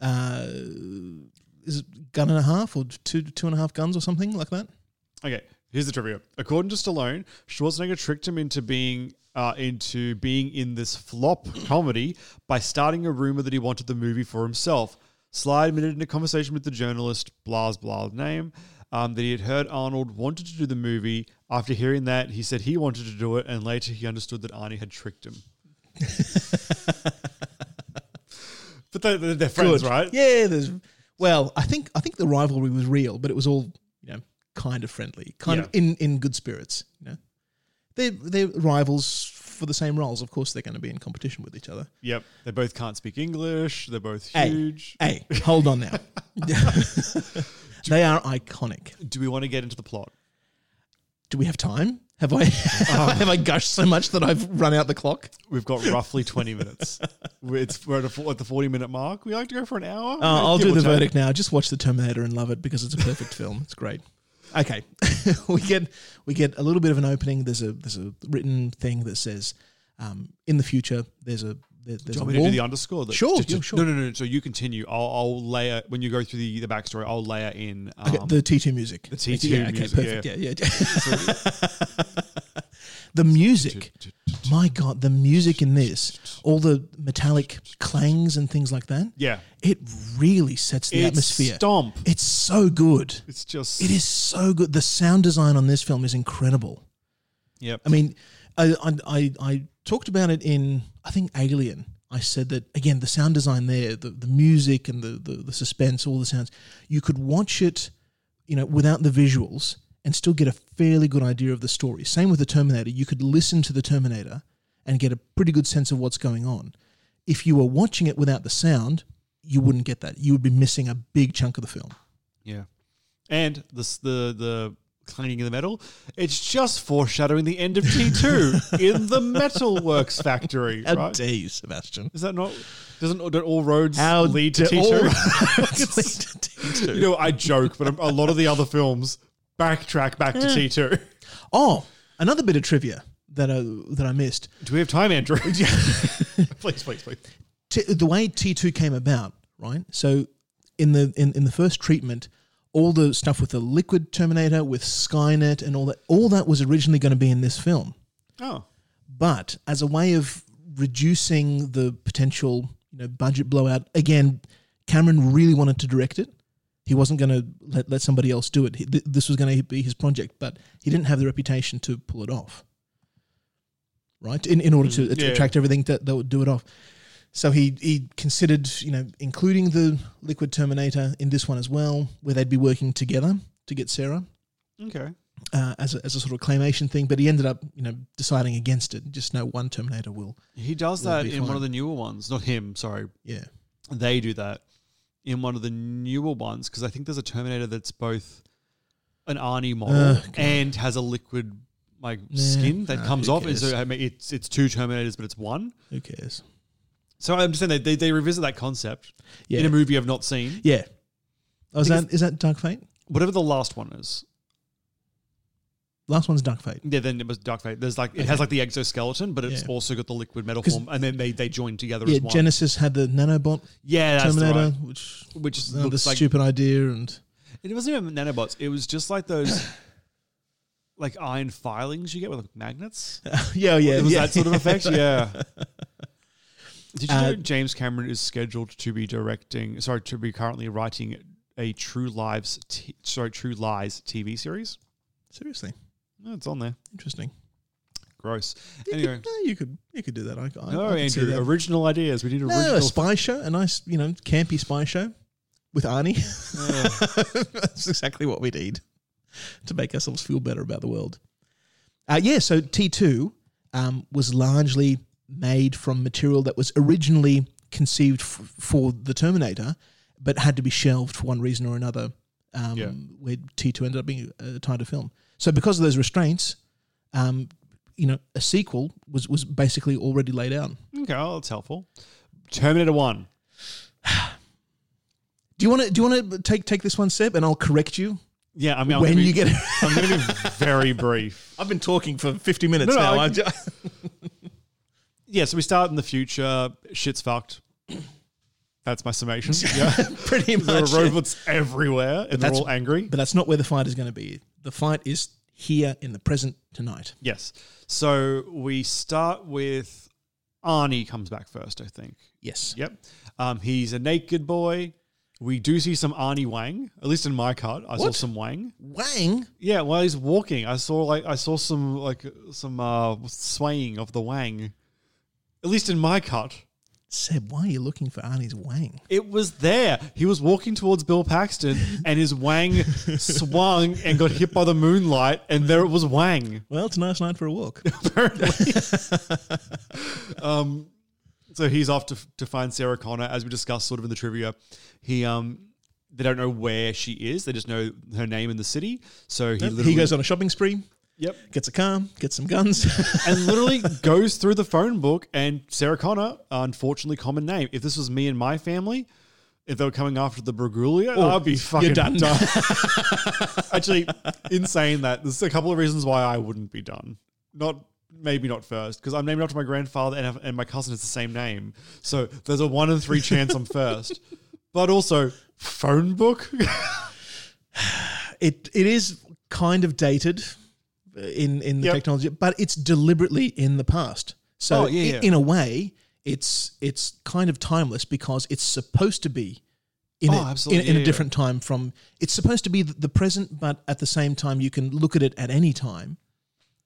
uh, is it gun and a half or two two and a half guns or something like that? Okay, here's the trivia. According to Stallone, Schwarzenegger tricked him into being uh, into being in this flop comedy by starting a rumor that he wanted the movie for himself. Sly admitted in a conversation with the journalist, Blas Blah name, um, that he had heard Arnold wanted to do the movie. After hearing that, he said he wanted to do it, and later he understood that Arnie had tricked him. but they're, they're friends, Good. right? Yeah. There's well, I think I think the rivalry was real, but it was all you know kind of friendly, kind of in in good spirits. You know, they're they're rivals for the same roles. Of course, they're going to be in competition with each other. Yep. They both can't speak English. They're both huge. Hey, hold on now. they are iconic. Do we want to get into the plot? Do we have time? Have I have I gushed so much that I've run out the clock? We've got roughly 20 minutes. We're- It's, we're at, a, at the 40 minute mark. We like to go for an hour. Uh, I'll do the verdict now. Just watch the Terminator and love it because it's a perfect film. It's great. Okay, we get we get a little bit of an opening. There's a there's a written thing that says, um, in the future there's a there, Do there's you a want me to do the underscore? That- Sure, just- yeah, sure. No, no, no. So you continue. I'll, I'll layer, when you go through the, the backstory, I'll layer in um, Okay, the T2 music. The T2 yeah, okay, music. perfect. Yeah, yeah. the music. My God, the music in this, all the metallic clangs and things like that. Yeah. It really sets the It's atmosphere. stomp. It's so good. It's just. It is so good. The sound design on this film is incredible. Yep. I mean, I, I, I, I talked about it in, I think, Alien. I said that, again, the sound design there, the, the music and the, the, the suspense, all the sounds, you could watch it, you know, without the visuals and still get a fairly good idea of the story. Same with the Terminator. You could listen to the Terminator and get a pretty good sense of what's going on. If you were watching it without the sound, you wouldn't get that. You would be missing a big chunk of the film. Yeah. And the, the, the clanging of the metal, it's just foreshadowing the end of T2 in the Metalworks factory. How right? dare you, Sebastian? Is that not? Doesn't don't all roads How lead to T2? all roads lead to T2. You know, I joke, but a lot of the other films backtrack back to Yeah. T2. Oh, another bit of trivia that I, that I missed. Do we have time, Andrew? please, please, please. T- the way T2 came about, right? So in the in, in the first treatment, all the stuff with the liquid Terminator, with Skynet and all that, all that was originally going to be in this film. Oh. But as a way of reducing the potential, you know, budget blowout, again, Cameron really wanted to direct it. He wasn't going to let, let somebody else do it. He, th- this was going to be his project, but he didn't have the reputation to pull it off. Right? In, in order to, Mm, to yeah. attract everything that, that would do it off. So he, he considered, you know, including the Liquid Terminator in this one as well, where they'd be working together to get Sarah Okay. uh, as, a, as a sort of claymation thing, but he ended up, you know, deciding against it. Just no one Terminator will. He does will that in one of the newer ones. Not him, sorry. Yeah. They do that in one of the newer ones because I think there's a Terminator that's both an Arnie model God. and has a liquid like Nah, skin that nah, comes off. And so? I mean, it's it's two Terminators, but it's one. Who cares? So I understand they, they, they revisit that concept Yeah. in a movie I've not seen. Yeah. Oh, is that is that Dark Fate? Whatever the last one is. Last one's Dark Fate. Yeah, then it was Dark Fate. There's like it has like the exoskeleton, but it's Yeah. also got the liquid metal 'Cause- form, and then they, they join together Yeah, as one. Genisys had the nanobot Yeah, that's the Terminator, right- which which is- another looks like- stupid idea, and It wasn't even nanobots. It was just like those like iron filings you get with like magnets. Yeah, yeah, It was yeah. that sort of effect. Yeah. Did you Uh, know James Cameron is scheduled to be directing? Sorry, to be currently writing a True Lives, t- sorry, True Lies TV series. seriously No, it's on there. interesting. gross. Anyway, No, you could you could do that. I, I, no, I Andrew, that. original ideas. We No, original. a spy show, a nice, you know, campy spy show with Arnie. That's exactly what we need to make ourselves feel better about the world. Uh, yeah, so T2 um, was largely made from material that was originally conceived f- for the Terminator, but had to be shelved for one reason or another, um, Yeah. where T2 ended up being a tighter film. So because of those restraints, um, you know, a sequel was, was basically already laid out. Okay, well, that's helpful. Terminator One. Do you want to do you want to take take this one step and I'll correct you? Yeah, I mean, I'm when be- you get, I'm going to be very brief. I've been talking for fifty minutes No, no, now. I- I, ju- Yeah, so we start in the future. Shit's fucked. That's my summation. Yeah, pretty there are robots everywhere, and they're all angry. But that's not where the fight is going to be. The fight is here in the present tonight. Yes. So we start with Arnie comes back first, I think. Yes. Yep. Um, he's a naked boy. We do see some Arnie Wang, at least in my cut. I saw What? some Wang. Wang. Yeah, while he's walking, I saw like I saw some like some uh, swaying of the Wang. At least in my cut. Seb, why are you looking for Arnie's Wang? It was there. He was walking towards Bill Paxton, and his Wang swung and got hit by the moonlight, and there it was Wang. Well, it's a nice night for a walk. um, so he's off to, to find Sarah Connor, as we discussed sort of in the trivia. He um, they don't know where she is; they just know her name in the city. So he he, goes on a shopping spree. Yep. Gets a car, gets some guns. and literally goes through the phone book. And Sarah Connor, unfortunately, common name. If this was me and my family, if they were coming after the Braguglia, Oh, I'd be fucking done. done. Actually, in saying that, there's a couple of reasons why I wouldn't be done. Not maybe not first because I'm named after my grandfather and, and my cousin has the same name, so there's a one in three chance I'm first. But also, phone book. it it is kind of dated in in the Yep. technology, but it's deliberately in the past. So Oh, yeah, yeah. in a way, it's it's kind of timeless because it's supposed to be in, Oh, a, in, in Yeah, a different time from. It's supposed to be the, present, but at the same time, you can look at it at any time.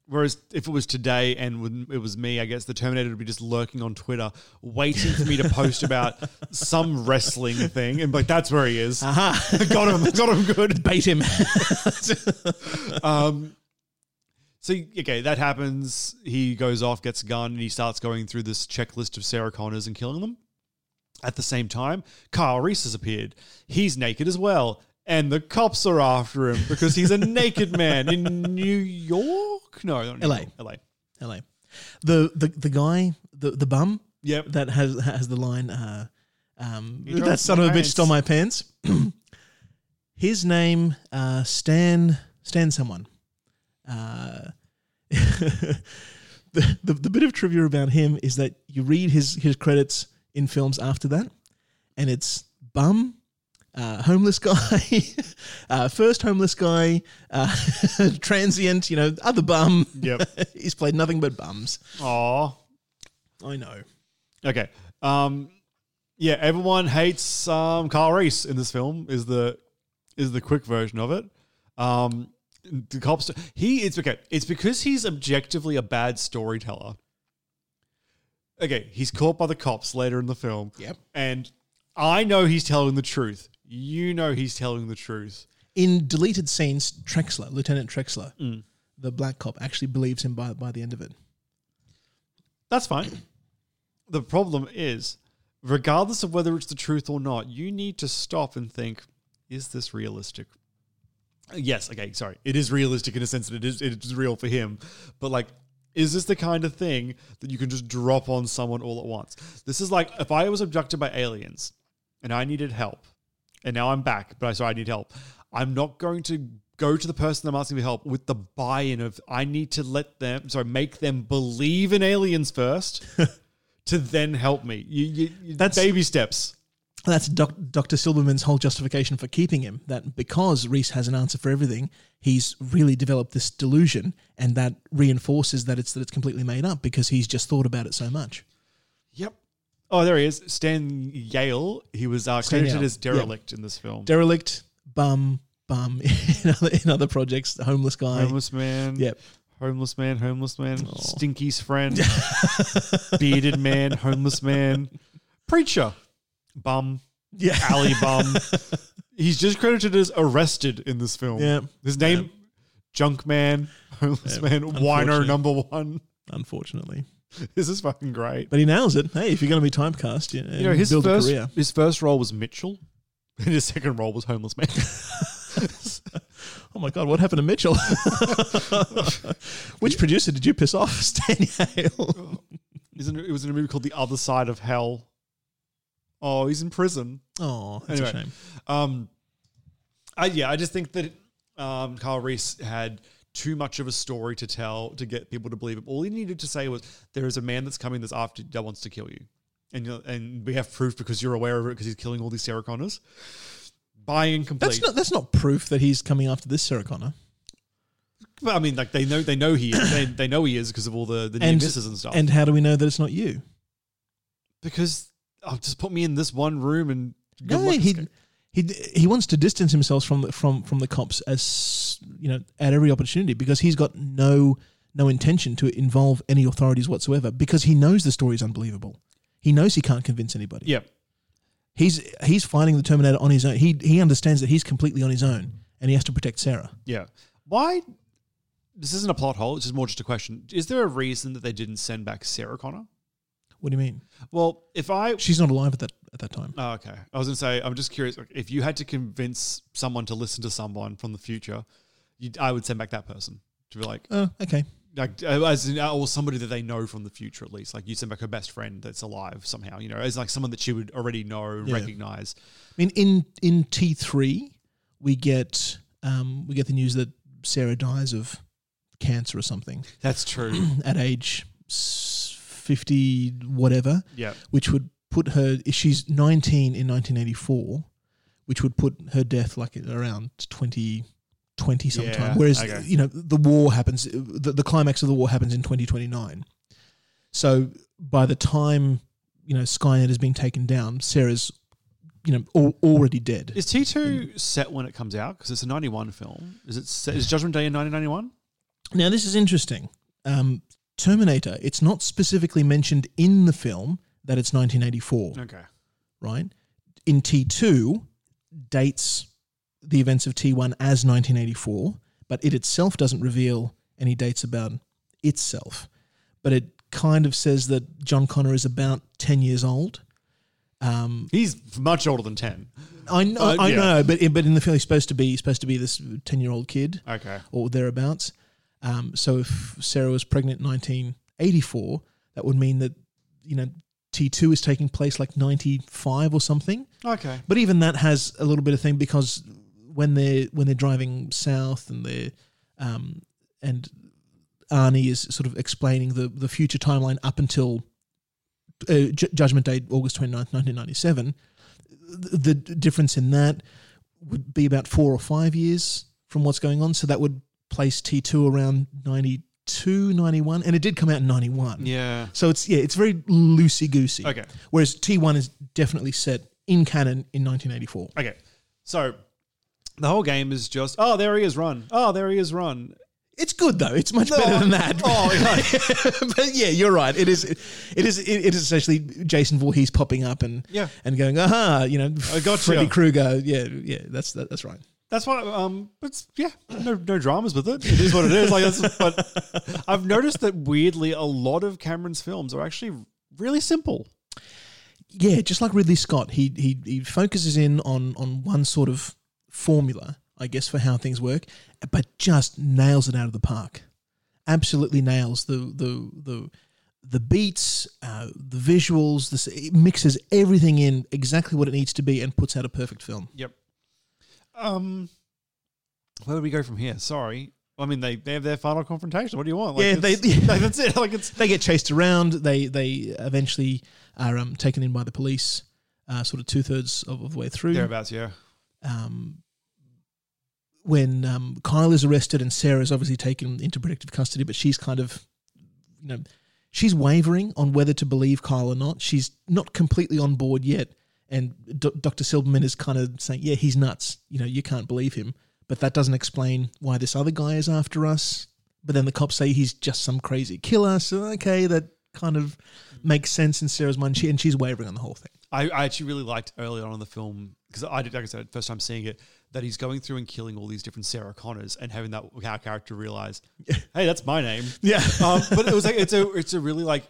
Whereas if it was today and it was me, I guess the Terminator would be just lurking on Twitter, waiting for me to post about some wrestling thing, and like that's where he is. Aha. got him, got him good. Bait him. um, so okay, that happens. He goes off, gets a gun, and he starts going through this checklist of Sarah Connors and killing them. At the same time, Kyle Reese has appeared. He's naked as well. And the cops are after him because he's a naked man in New York? No, not New LA. York, LA. LA. The the the guy, the the bum, Yep. that has has the line. Uh, um, that son of a bitch stole my pants. His name, uh, Stan Stan someone. Uh, the, the the bit of trivia about him is that you read his his credits in films after that, and it's bum. Uh, homeless guy, uh, first homeless guy, uh, transient, you know, other bum. Yep. He's played nothing but bums. Aw. I know. Okay. Um, yeah, everyone hates um, Carl Reese in this film. Is the is the quick version of it. Um, the cops. He it's okay. It's because he's objectively a bad storyteller. Okay, he's caught by the cops later in the film. Yep. And I know he's telling the truth. You know he's telling the truth. In deleted scenes, Trexler, Lieutenant Trexler, Mm. the black cop, actually believes him by by the end of it. That's fine. The problem is, regardless of whether it's the truth or not, you need to stop and think, is this realistic? Yes, okay, sorry. It is realistic in a sense that it is it is real for him. But like, is this the kind of thing that you can just drop on someone all at once? This is like if I was abducted by aliens and I needed help, and now I'm back, but I saw I need help. I'm not going to go to the person I'm asking for help with the buy-in of I need to let them sorry, make them believe in aliens first to then help me. You, you, you That's- baby steps. That's doc, Dr. Silberman's whole justification for keeping him. That because Reese has an answer for everything, he's really developed this delusion, and that reinforces that it's that it's completely made up because he's just thought about it so much. Yep. Oh, there he is. Stan Yale. He was uh, credited as derelict in this film. Derelict, bum, bum in other, in other projects, homeless guy. Homeless man. Yep. Homeless man, homeless man, Stinky's friend, bearded man, homeless man, preacher, bum, Yeah. alley bum. He's just credited as arrested in this film. Yeah. His name, Junk Man, homeless Yeah. man, wino Unfortunate. number one. Unfortunately. This is fucking great. But he nails it. Hey, if you're going to be typecast, you, You know, his build a first career. his first role was Mitchell, and his second role was homeless man. Oh my God, what happened to Mitchell? Which producer did you piss off? Stan Yale. He's in- it was in a movie called The Other Side of Hell. Oh, he's in prison. Oh, that's a shame. Um, I, yeah, I just think that um, Carl Reese had too much of a story to tell to get people to believe him. All he needed to say was, "There is a man that's coming that's after that wants to kill you," and you're, and we have proof because you're aware of it because he's killing all these Sarah Connors. Buying complete. That's not, that's not proof that he's coming after this Sarah Connor. Well, I mean, like they know they know he is. they, they know he is because of all the the And, misses and stuff. and how do we know that it's not you? because oh, just put me in this one room and good No, luck he, he he wants to distance himself from the, from from the cops as you know at every opportunity because he's got no no intention to involve any authorities whatsoever because he knows the story is unbelievable. He knows he can't convince anybody. Yeah. He's he's fighting the Terminator on his own. He he understands that he's completely on his own and he has to protect Sarah. Yeah. Why? This isn't a plot hole. It's just more just a question. Is there a reason that they didn't send back Sarah Connor? What do you mean? Well, if I She's not alive at that at that time. oh, okay, I was gonna say I'm just curious. like, If you had to convince someone to listen to someone from the future, you, I would send back that person to be like, Oh, okay. like uh, as in, or somebody that they know from the future at least. Like you send back her best friend that's alive somehow. You know, as like someone that she would already know, Yeah. recognize. I mean, in in T three, we get um, we get the news that Sarah dies of cancer or something That's true. at age s- fifty whatever. Yeah. which would put her. if She's nineteen in nineteen eighty four, which would put her death like around 20, 20 sometime. Yeah, Whereas okay. you know the war happens. The, the climax of the war happens in twenty twenty nine. So by the time you know Skynet has been taken down, Sarah's you know al- already dead. Is T two set when it comes out? Because it's a ninety one film. Is it set, is Judgment Day in nineteen ninety one? Now, this is interesting. Um, Terminator, it's not specifically mentioned in the film that it's 1984, Okay. right? In T2, dates the events of T1 as 1984, but it itself doesn't reveal any dates about itself. But it kind of says that John Connor is about 10 years old. Um, He's much older than ten. I know, Uh, I yeah. know, but but in the film, he's supposed to be supposed to be this ten year old kid, Okay. or thereabouts. Um, so if Sarah was pregnant in 1984, that would mean that you know T two is taking place like 95 or something. Okay. But even that has a little bit of thing because when they're when they're driving south and they're um, and Arnie is sort of explaining the the future timeline up until uh, J- Judgment Day, August 29th, 1997. The, the difference in that would be about four or five years from what's going on. So that would place T2 around 92, 91. And it did come out in 91. Yeah. So it's, yeah, it's very loosey goosey. Okay. Whereas T1 is definitely set in canon in 1984. Okay. So the whole game is just oh there he is run oh there he is run. It's good though. It's much better than that. Oh, yeah. but yeah, you're right. It is. It is. It is essentially Jason Voorhees popping up and Yeah. and going, aha, you know, I gotcha. Freddy Krueger. Yeah, yeah. That's that, that's right. That's why um it's yeah no no dramas with it. It is what it is. Like that's, but I've noticed that weirdly a lot of Cameron's films are actually really simple. Yeah, just like Ridley Scott, he he he focuses in on on one sort of formula, I guess, for how things work, but just nails it out of the park. Absolutely nails the the the the beats, uh, the visuals. This it mixes everything in exactly what it needs to be and puts out a perfect film. Yep. Um, where do we go from here? Sorry. I mean, they, they have their final confrontation. What do you want? Yeah, it's- they- like, that's it. Like it's they get chased around. They they eventually are um, taken in by the police, uh, sort of two thirds of, of the way through. thereabouts. Yeah. Um, when um, Kyle is arrested and Sarah is obviously taken into protective custody, but she's kind of, you know, she's wavering on whether to believe Kyle or not. She's not completely on board yet, and D- Dr. Silberman is kind of saying, "Yeah, he's nuts. You know, you can't believe him." But that doesn't explain why this other guy is after us. but then the cops say he's just some crazy killer. So okay, that kind of makes sense in Sarah's mind, she, and she's wavering on the whole thing. I, I actually really liked early on in the film because I did, like I said, first time seeing it, that he's going through and killing all these different Sarah Connors and having that our character realize, hey, that's my name. Yeah. um, but it was like it's a it's a really like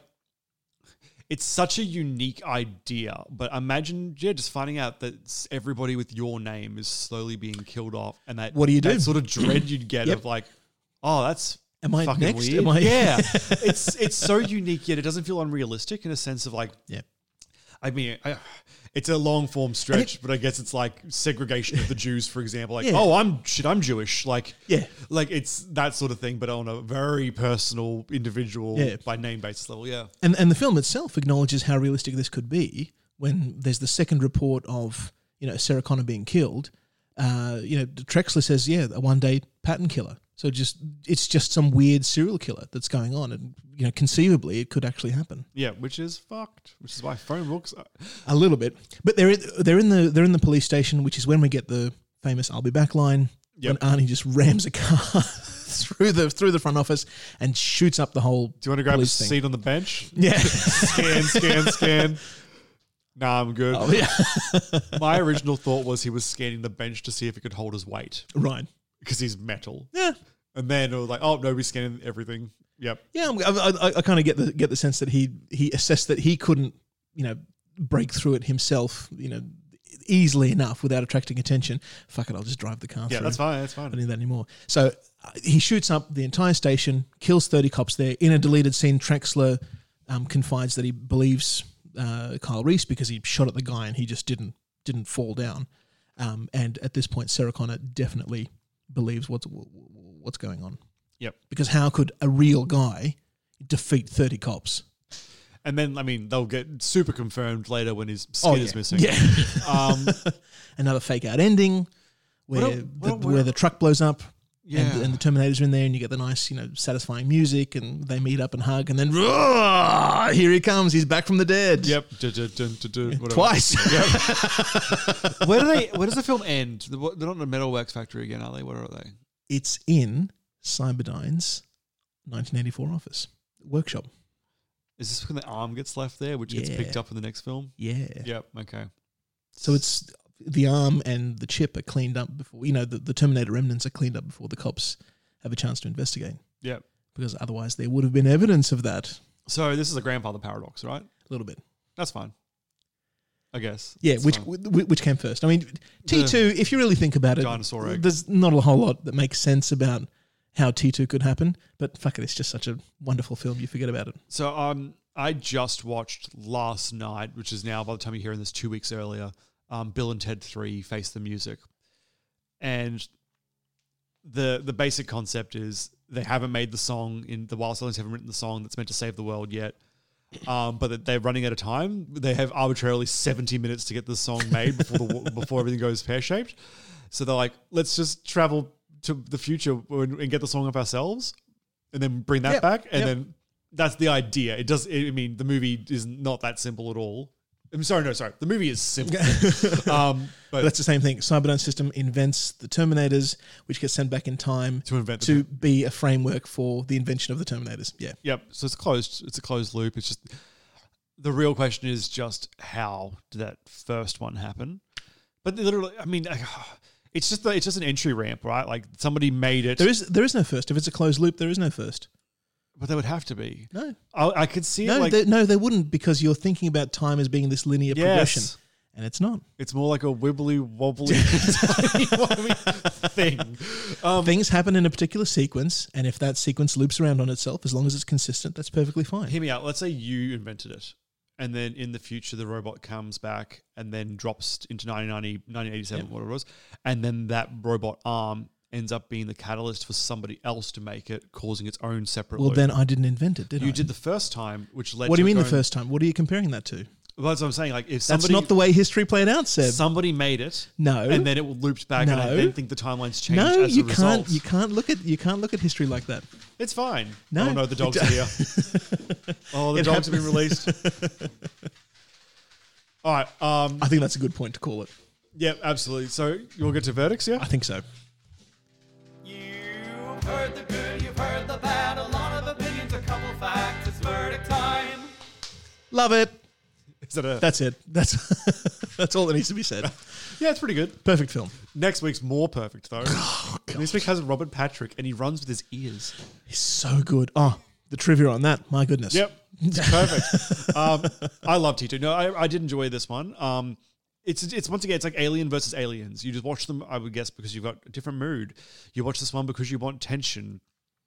it's such a unique idea. But imagine, yeah, just finding out that everybody with your name is slowly being killed off, and that What do you that do? sort of dread you'd get Yep. of like, oh, that's Am I fucking next? weird. Am I- Yeah, it's it's so unique yet it doesn't feel unrealistic in a sense of like, Yeah. I mean, I, it's a long form stretch, but I guess it's like segregation of the Jews, for example. Like, Yeah. oh, I'm shit, I'm Jewish. Like, Yeah. like it's that sort of thing, but on a very personal, individual, Yeah. by name basis level. Yeah, And and the film itself acknowledges how realistic this could be when there's the second report of you know Sarah Connor being killed. Uh, you know, Trexler says, yeah, a one day pattern killer. So just it's just some weird serial killer that's going on, and you know, conceivably it could actually happen yeah, which is fucked. Which is why phone books. Are, a little bit. But they're they're in the they're in the police station, which is when we get the famous "I'll be back" line. Yep. When Arnie just rams a car through the through the front office and shoots up the whole. do you want to grab a police thing. seat on the bench? Yeah. scan, scan, scan. Nah, I'm good. Oh, yeah. My original thought was he was scanning the bench to see if it could hold his weight right. Because he's metal. Yeah. And then it was like, oh no, we're scanning everything. Yep. Yeah, I'm- I, I, I kind of get the get the sense that he he assessed that he couldn't, you know, break through it himself, you know, easily enough without attracting attention. Fuck it, I'll just drive the car. Yeah, through. that's fine. That's fine. I don't need that anymore. So uh, he shoots up the entire station, kills thirty cops there. In a deleted scene, Trexler um, confides that he believes uh, Kyle Reese because he shot at the guy and he just didn't didn't fall down. Um, and at this point, Sarah Connor definitely believes what's what's going on. Yep. Because how could a real guy defeat thirty cops? And then, I mean, they'll get super confirmed later when his skin Oh, is missing. Yeah. Um, Another fake out ending where What a- the, what a- where the truck blows up. Yeah. And, and the Terminators are in there, and you get the nice, you know, satisfying music, and they meet up and hug, and then "Roar! here he comes. He's back from the dead. Yep. Dun, dun, dun, dun, dun, whatever. Twice. Yep. where do they? Where does the film end? They're not in a metalworks factory again, are they? Where are they? It's in Cyberdyne's 1984 office workshop. Is this when the arm gets left there, which gets picked up in the next film? Yeah. Yep. Okay. So it's the arm and the chip are cleaned up before, you know, the, the Terminator remnants are cleaned up before the cops have a chance to investigate. Yep. Because otherwise there would have been evidence of that. So this is a grandfather paradox, right? A little bit. That's fine. I guess. Yeah, That's which fine. which came first? I mean, T two. If you really think about it, Dinosaur egg. there's not a whole lot that makes sense about how T two could happen. But fuck it, it's just such a wonderful film. You forget about it. So um, I just watched last night, which is now by the time you're hearing this, two weeks earlier. Um, Bill and Ted Three: Face the Music, and the the basic concept is they haven't made the song in the Wyld Stallyns haven't written the song that's meant to save the world yet. Um, but they're running out of time. They have arbitrarily 70 minutes to get the song made before the before everything goes pear shaped. So they're like, let's just travel to the future and and get the song up ourselves, and then bring that Yep, back, and yep. then that's the idea. It does. I mean, the movie is not that simple at all. I'm sorry, no, sorry. The movie is simple. um, But but that's the same thing. Cyberdyne system invents the Terminators, which get sent back in time To invent the to be a framework for the invention of the Terminators. Yeah. Yep. So it's closed. It's a closed loop. It's just the real question is just how did that first one happen? But literally, I mean, it's just it's just an entry ramp, right? Like somebody made it. There is there is no first. If it's a closed loop, there is no first. But there would have to be. No. I, I could see No, it like there, no, there wouldn't because you're thinking about time as being this linear progression, and it's not. It's more like a wibbly wobbly thing. Um, Things happen in a particular sequence, and if that sequence loops around on itself, as long as it's consistent, that's perfectly fine. hear me out. Let's say you invented it. And then in the future, the robot comes back and then drops into 1990, 1987, whatever it was. And then that robot arm ends up being the catalyst for somebody else to make it, causing its own separate Well, loop. then I didn't invent it, did you I? did the first time, which led what do you mean the first time? What are you comparing that to? Well, that's what I'm saying. Like, if somebody, That's not the way history played out, Seb. somebody made it, No. and then it looped back, and I then think the timelines changed no, as you a can't. result. You can't look at you can't look at history like that. It's fine. No. Oh, no, the dogs are here. oh, the It dogs have been released. All right. Um, I think that's a good point to call it. yeah, absolutely. So you'll get to verdicts, yeah? I think so. You've heard the good, you've heard the bad, a lot of opinions, a couple facts. It's verdict time. Love it. Is that a, That's it. That's that's all that needs to be said. yeah, it's pretty good. Perfect film. Next week's more perfect though. Oh, Next this week has Robert Patrick, and he runs with his ears. He's so good. Oh, the trivia on that. My goodness. Yep, it's perfect. um, I love T two. No, I, I did enjoy this one. Um, it's it's once again it's like Alien versus Aliens. You just watch them, I would guess, because you've got a different mood. You watch this one because you want tension.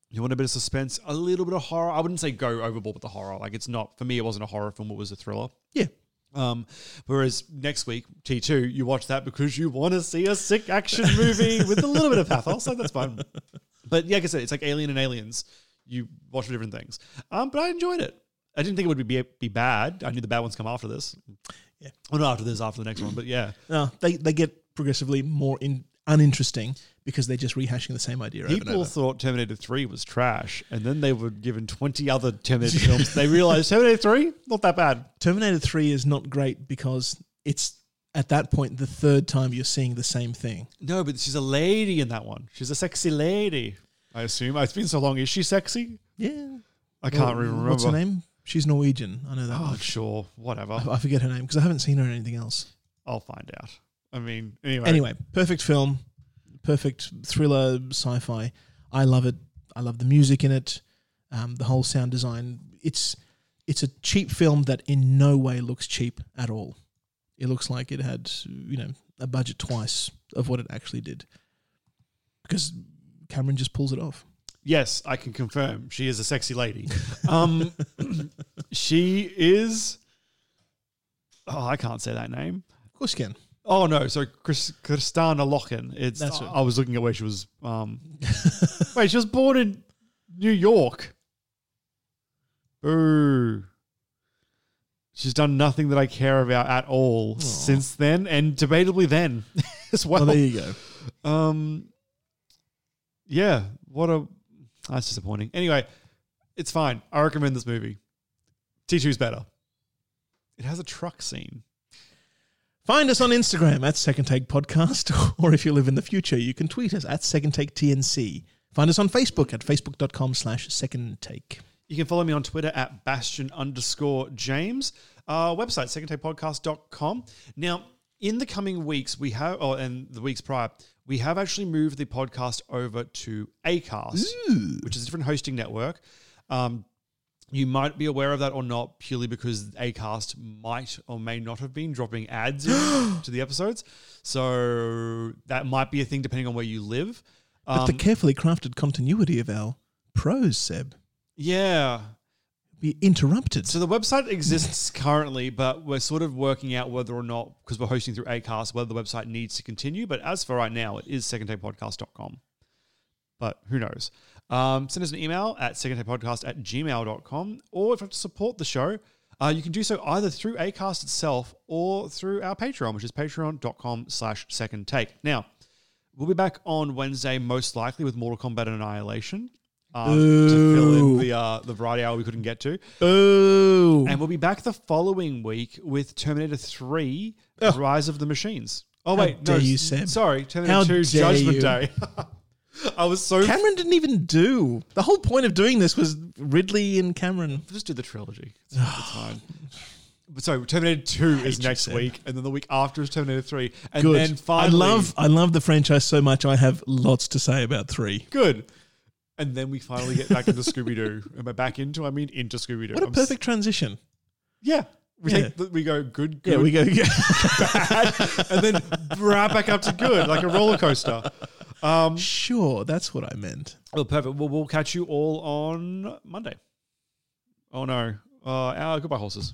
You want a bit of suspense, a little bit of horror. I wouldn't say go overboard with the horror. Like it's not for me. It wasn't a horror film. It was a thriller. Yeah. Um, whereas next week, T2, you watch that because you want to see a sick action movie with a little bit of pathos. Like, that's fine. But yeah, like I said, it's like Alien and Aliens. You watch different things. Um, but I enjoyed it. I didn't think it would be be bad. I knew the bad ones come after this. Yeah. Well, not after this, after the next one. But yeah. No, they they get progressively more in, uninteresting because they're just rehashing the same idea over and People thought Terminator 3 was trash, and then they were given 20 other Terminator films. They realized Terminator 3, not that bad. Terminator 3 is not great because it's at that point the third time you're seeing the same thing. No, but she's a lady in that one. She's a sexy lady. I assume. It's been so long. Is she sexy? Yeah. I can't Well, remember. What's her name? She's Norwegian. I know that Oh, much. sure. Whatever. I, I forget her name because I haven't seen her in anything else. I'll find out. I mean, anyway. Anyway, perfect film, perfect thriller, sci-fi. I love it. I love the music in it, um, the whole sound design. It's it's a cheap film that in no way looks cheap at all. It looks like it had you know a budget twice of what it actually did because Cameron just pulls it off. Yes, I can confirm. She is a sexy lady. Um, she is. Oh, I can't say that name. Of course, you can. Oh no, sorry, Chris, Loken. It's. That's it. I was looking at where she was. Um, wait, she was born in New York. Boo. She's done nothing that I care about at all since then, and debatably then as well. Well, there you go. Um, yeah, what a that's disappointing. Anyway, it's fine. I recommend this movie. T 2's better. It has a truck scene. Find us on Instagram at Second Take Podcast, or if you live in the future, you can tweet us at Second Take TNC. Find us on Facebook at facebook.com slash second take. You can follow me on Twitter at bastion underscore James. Uh, website, secondtakepodcast.com. Now, in the coming weeks, we have, oh, and the weeks prior, we have actually moved the podcast over to Acast, which is a different hosting network. Um, you might be aware of that or not, purely because Acast might or may not have been dropping ads to the episodes. So that might be a thing depending on where you live. But the Um, carefully crafted continuity of our prose, Seb, yeah. Be interrupted. So the website exists currently, but we're sort of working out whether or not, because we're hosting through Acast, whether the website needs to continue. But as for right now, it is secondtakepodcast.com. But who knows? Um, send us an email at secondtakepodcast at gmail.com. Or if you have to support the show, uh, you can do so either through Acast itself or through our Patreon, which is patreon.com slash second take. Now, we'll be back on Wednesday, most likely, with Mortal Kombat Annihilation. Um, to fill in the uh, the variety hour we couldn't get to. Ooh. And we'll be back the following week with Terminator 3 Rise of the Machines. Oh, How wait. No, you, s- Seb. Sorry. Terminator How 2 dare Judgment you. Day. I was so. Cameron didn't even do. The whole point of doing this was Ridley and Cameron. Just do the trilogy. It's, it's fine. But so Terminator 2 is next week, and then the week after is Terminator 3. And Good. then finally. I love I love the franchise so much. I have lots to say about three. Good. And then we finally get back into Scooby Doo. And by back into, I mean into Scooby Doo. What a perfect transition. Yeah. We, Yeah. Take the, we go good, good, Yeah, we go. Bad, and then right back up to good, like a roller coaster. Um, sure, that's what I meant. Well, perfect. Well, we'll catch you all on Monday. Oh no. Uh, our goodbye horses.